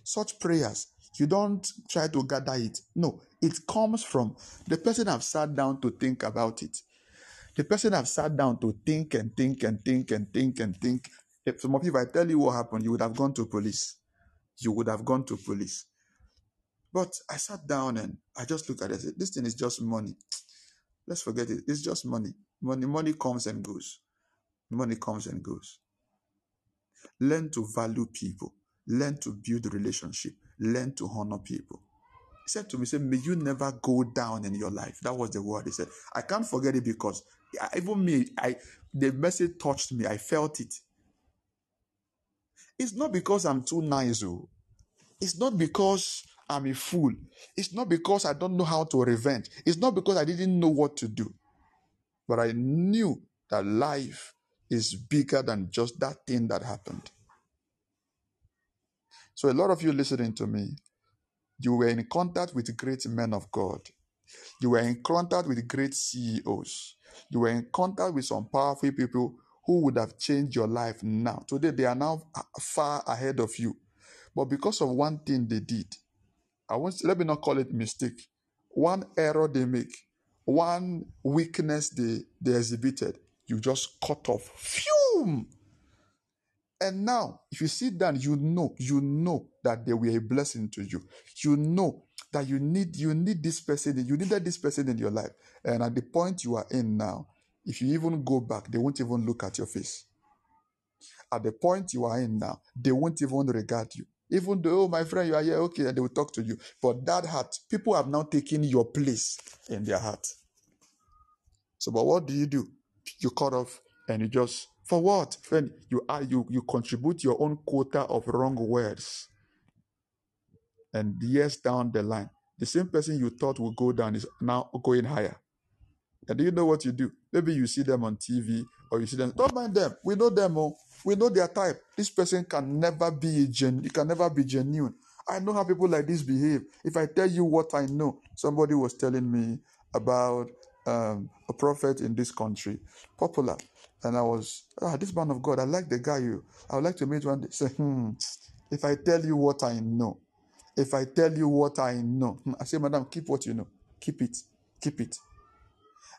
Such prayers, you don't try to gather it. No, it comes from the person have sat down to think about it. The person have sat down to think and think and think and think and think. If some of you, if I tell you what happened, you would have gone to police. You would have gone to police. But I sat down and I just looked at it. Said, this thing is just money. Let's forget it. It's just money. Money, money comes and goes. Money comes and goes. Learn to value people. Learn to build relationship. Learn to honor people. He said to me, "Say, may you never go down in your life." That was the word he said. I can't forget it because even me, I the message touched me. I felt it. It's not because I'm too nice, oh. It's not because I'm a fool. It's not because I don't know how to revenge. It's not because I didn't know what to do. But I knew that life is bigger than just that thing that happened. So, a lot of you listening to me, you were in contact with great men of God. You were in contact with great CEOs. You were in contact with some powerful people who would have changed your life now. Today, they are now far ahead of you. But because of one thing they did, I want let me not call it mistake. One error they make, one weakness they, they exhibited, you just cut off. Phew! And now, if you sit down, you know, you know that they were a blessing to you. You know that you need you need this person, you needed this person in your life. And at the point you are in now, if you even go back, they won't even look at your face. At the point you are in now, they won't even regard you. Even though, oh, my friend, you are here, okay, and they will talk to you. But that heart, people have now taken your place in their heart. So, but what do you do? You cut off and you just for what? Friend, you are you you contribute your own quota of wrong words. And years down the line, the same person you thought would go down is now going higher. And do you know what you do? Maybe you see them on TV or you see them. Don't mind them. We know them. Oh. We know their type. This person can never be a gen. It can never be genuine. I know how people like this behave. If I tell you what I know, somebody was telling me about um, a prophet in this country, popular. And I was, ah, this man of God, I like the guy you. I would like to meet one day. Say, hmm, if I tell you what I know, if I tell you what I know, hmm, I say, Madam, keep what you know. Keep it. Keep it.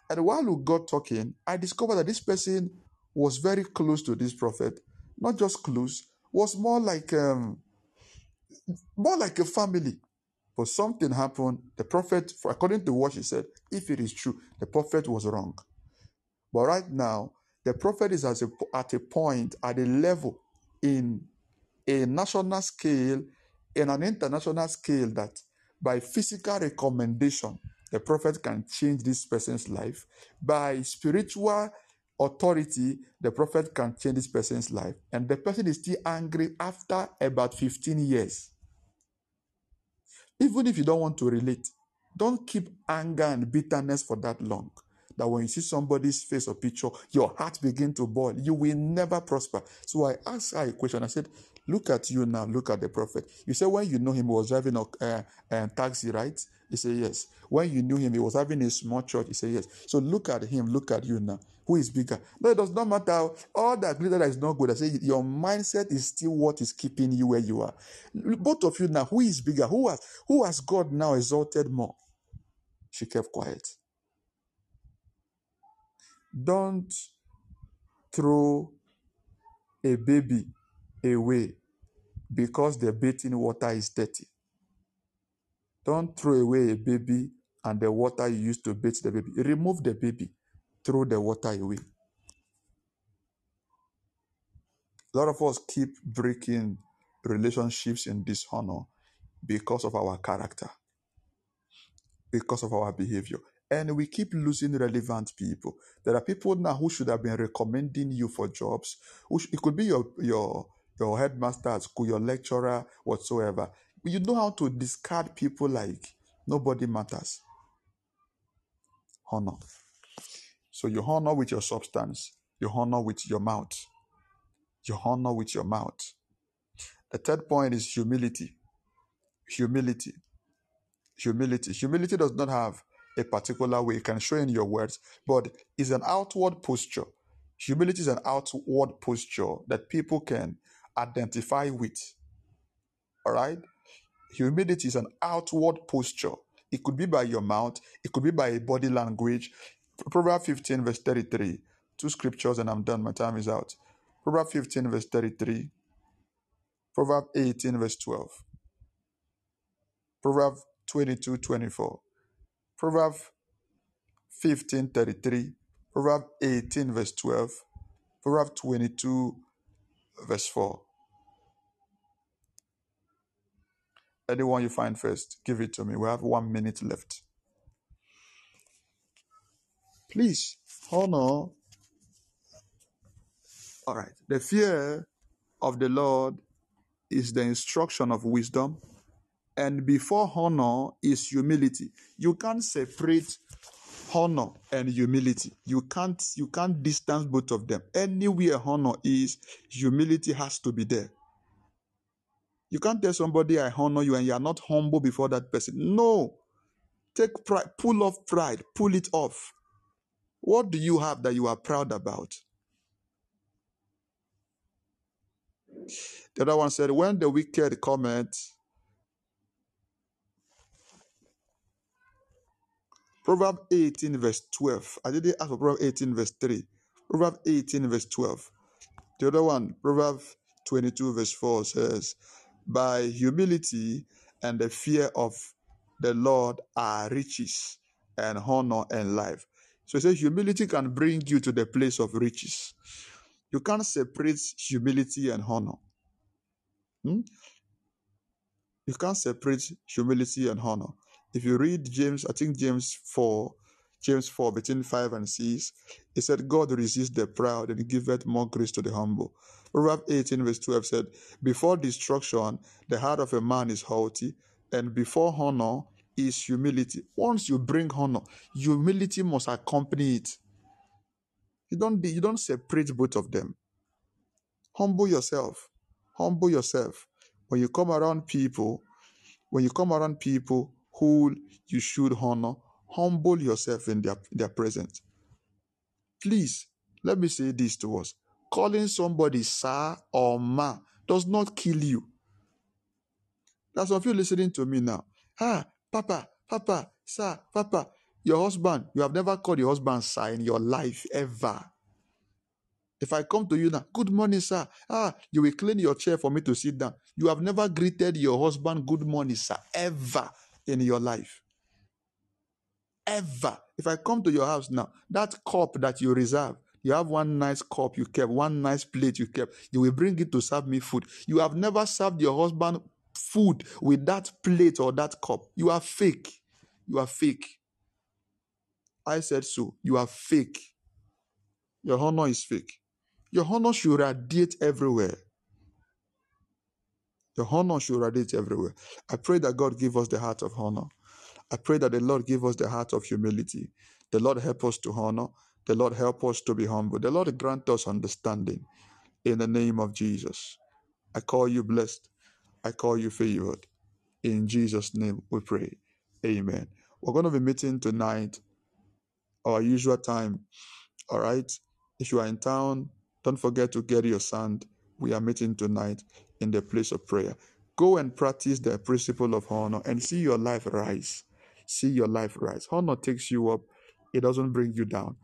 And while we got talking, I discovered that this person was very close to this prophet. Not just close, was more like um, more like a family. But something happened. The prophet, according to what she said, if it is true, the prophet was wrong. But right now, the prophet is at a, at a point, at a level in a national scale, in an international scale, that by physical recommendation, the prophet can change this person's life. By spiritual authority, the prophet can change this person's life. And the person is still angry after about 15 years. Even if you don't want to relate, don't keep anger and bitterness for that long. That when you see somebody's face or picture, your heart begin to boil. You will never prosper. So I asked her a question. I said, Look at you now. Look at the prophet. You said when you know him, he was driving a taxi, right? He said, Yes. When you knew him, he was having a small church. He said, Yes. So look at him. Look at you now. Who is bigger? No, it does not matter. All that glitter is not good. I say your mindset is still what is keeping you where you are. Both of you now, who is bigger? Who has who has God now exalted more? She kept quiet. Don't throw a baby away because the bathing water is dirty. Don't throw away a baby and the water you used to bathe the baby. Remove the baby, throw the water away. A lot of us keep breaking relationships in dishonor because of our character, because of our behavior. And we keep losing relevant people. There are people now who should have been recommending you for jobs. Which it could be your, your, your headmaster at school, your lecturer, whatsoever. You know how to discard people like nobody matters. Honor. So you honor with your substance, you honor with your mouth. You honor with your mouth. The third point is humility. Humility. Humility. Humility does not have a particular way. You can show in your words, but it's an outward posture. Humility is an outward posture that people can identify with. All right? Humility is an outward posture. It could be by your mouth, it could be by body language. Proverbs 15, verse 33. Two scriptures, and I'm done. My time is out. Proverbs 15, verse 33. Proverbs 18, verse 12. Proverbs 22, 24. Proverbs 15, 33. Proverbs 18, verse 12. Proverbs 22, verse 4. Anyone you find first, give it to me. We have one minute left. Please, honor. All right. The fear of the Lord is the instruction of wisdom, and before honor is humility. You can't separate honor and humility. You can't you can't distance both of them. Anywhere honor is, humility has to be there. You can't tell somebody I honor you and you are not humble before that person. No. Take pride, pull off pride, pull it off. What do you have that you are proud about? The other one said, When the wicked comment, Proverb 18, verse 12. I didn't ask for Proverb 18, verse 3. Proverb 18, verse 12. The other one, Proverb 22, verse 4 says, By humility and the fear of the Lord are riches and honor and life. So it says humility can bring you to the place of riches. You can't separate humility and honor. Hmm? You can't separate humility and honor. If you read James, I think James 4, James 4, between 5 and 6, it said, God resists the proud and giveth more grace to the humble. Proverbs 18, verse 12 said, Before destruction, the heart of a man is haughty, and before honor is humility. Once you bring honor, humility must accompany it. You don't, you don't separate both of them. Humble yourself. Humble yourself. When you come around people, when you come around people who you should honor, Humble yourself in their, their presence. Please, let me say this to us. Calling somebody sir or ma does not kill you. There's some of you listening to me now. Ah, Papa, Papa, Sir, Papa. Your husband, you have never called your husband sir in your life ever. If I come to you now, good morning, sir. Ah, you will clean your chair for me to sit down. You have never greeted your husband, good morning, sir, ever in your life. Ever. If I come to your house now, that cup that you reserve, you have one nice cup you kept, one nice plate you kept, you will bring it to serve me food. You have never served your husband food with that plate or that cup. You are fake. You are fake. I said so. You are fake. Your honor is fake. Your honor should radiate everywhere. Your honor should radiate everywhere. I pray that God give us the heart of honor. I pray that the Lord give us the heart of humility. The Lord help us to honor. The Lord help us to be humble. The Lord grant us understanding. In the name of Jesus. I call you blessed. I call you favored. In Jesus' name we pray. Amen. We're going to be meeting tonight, our usual time. All right. If you are in town, don't forget to get your sand. We are meeting tonight in the place of prayer. Go and practice the principle of honor and see your life rise. See your life rise. Honor takes you up, it doesn't bring you down.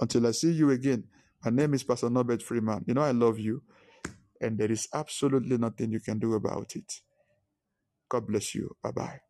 Until I see you again, my name is Pastor Norbert Freeman. You know, I love you, and there is absolutely nothing you can do about it. God bless you. Bye bye.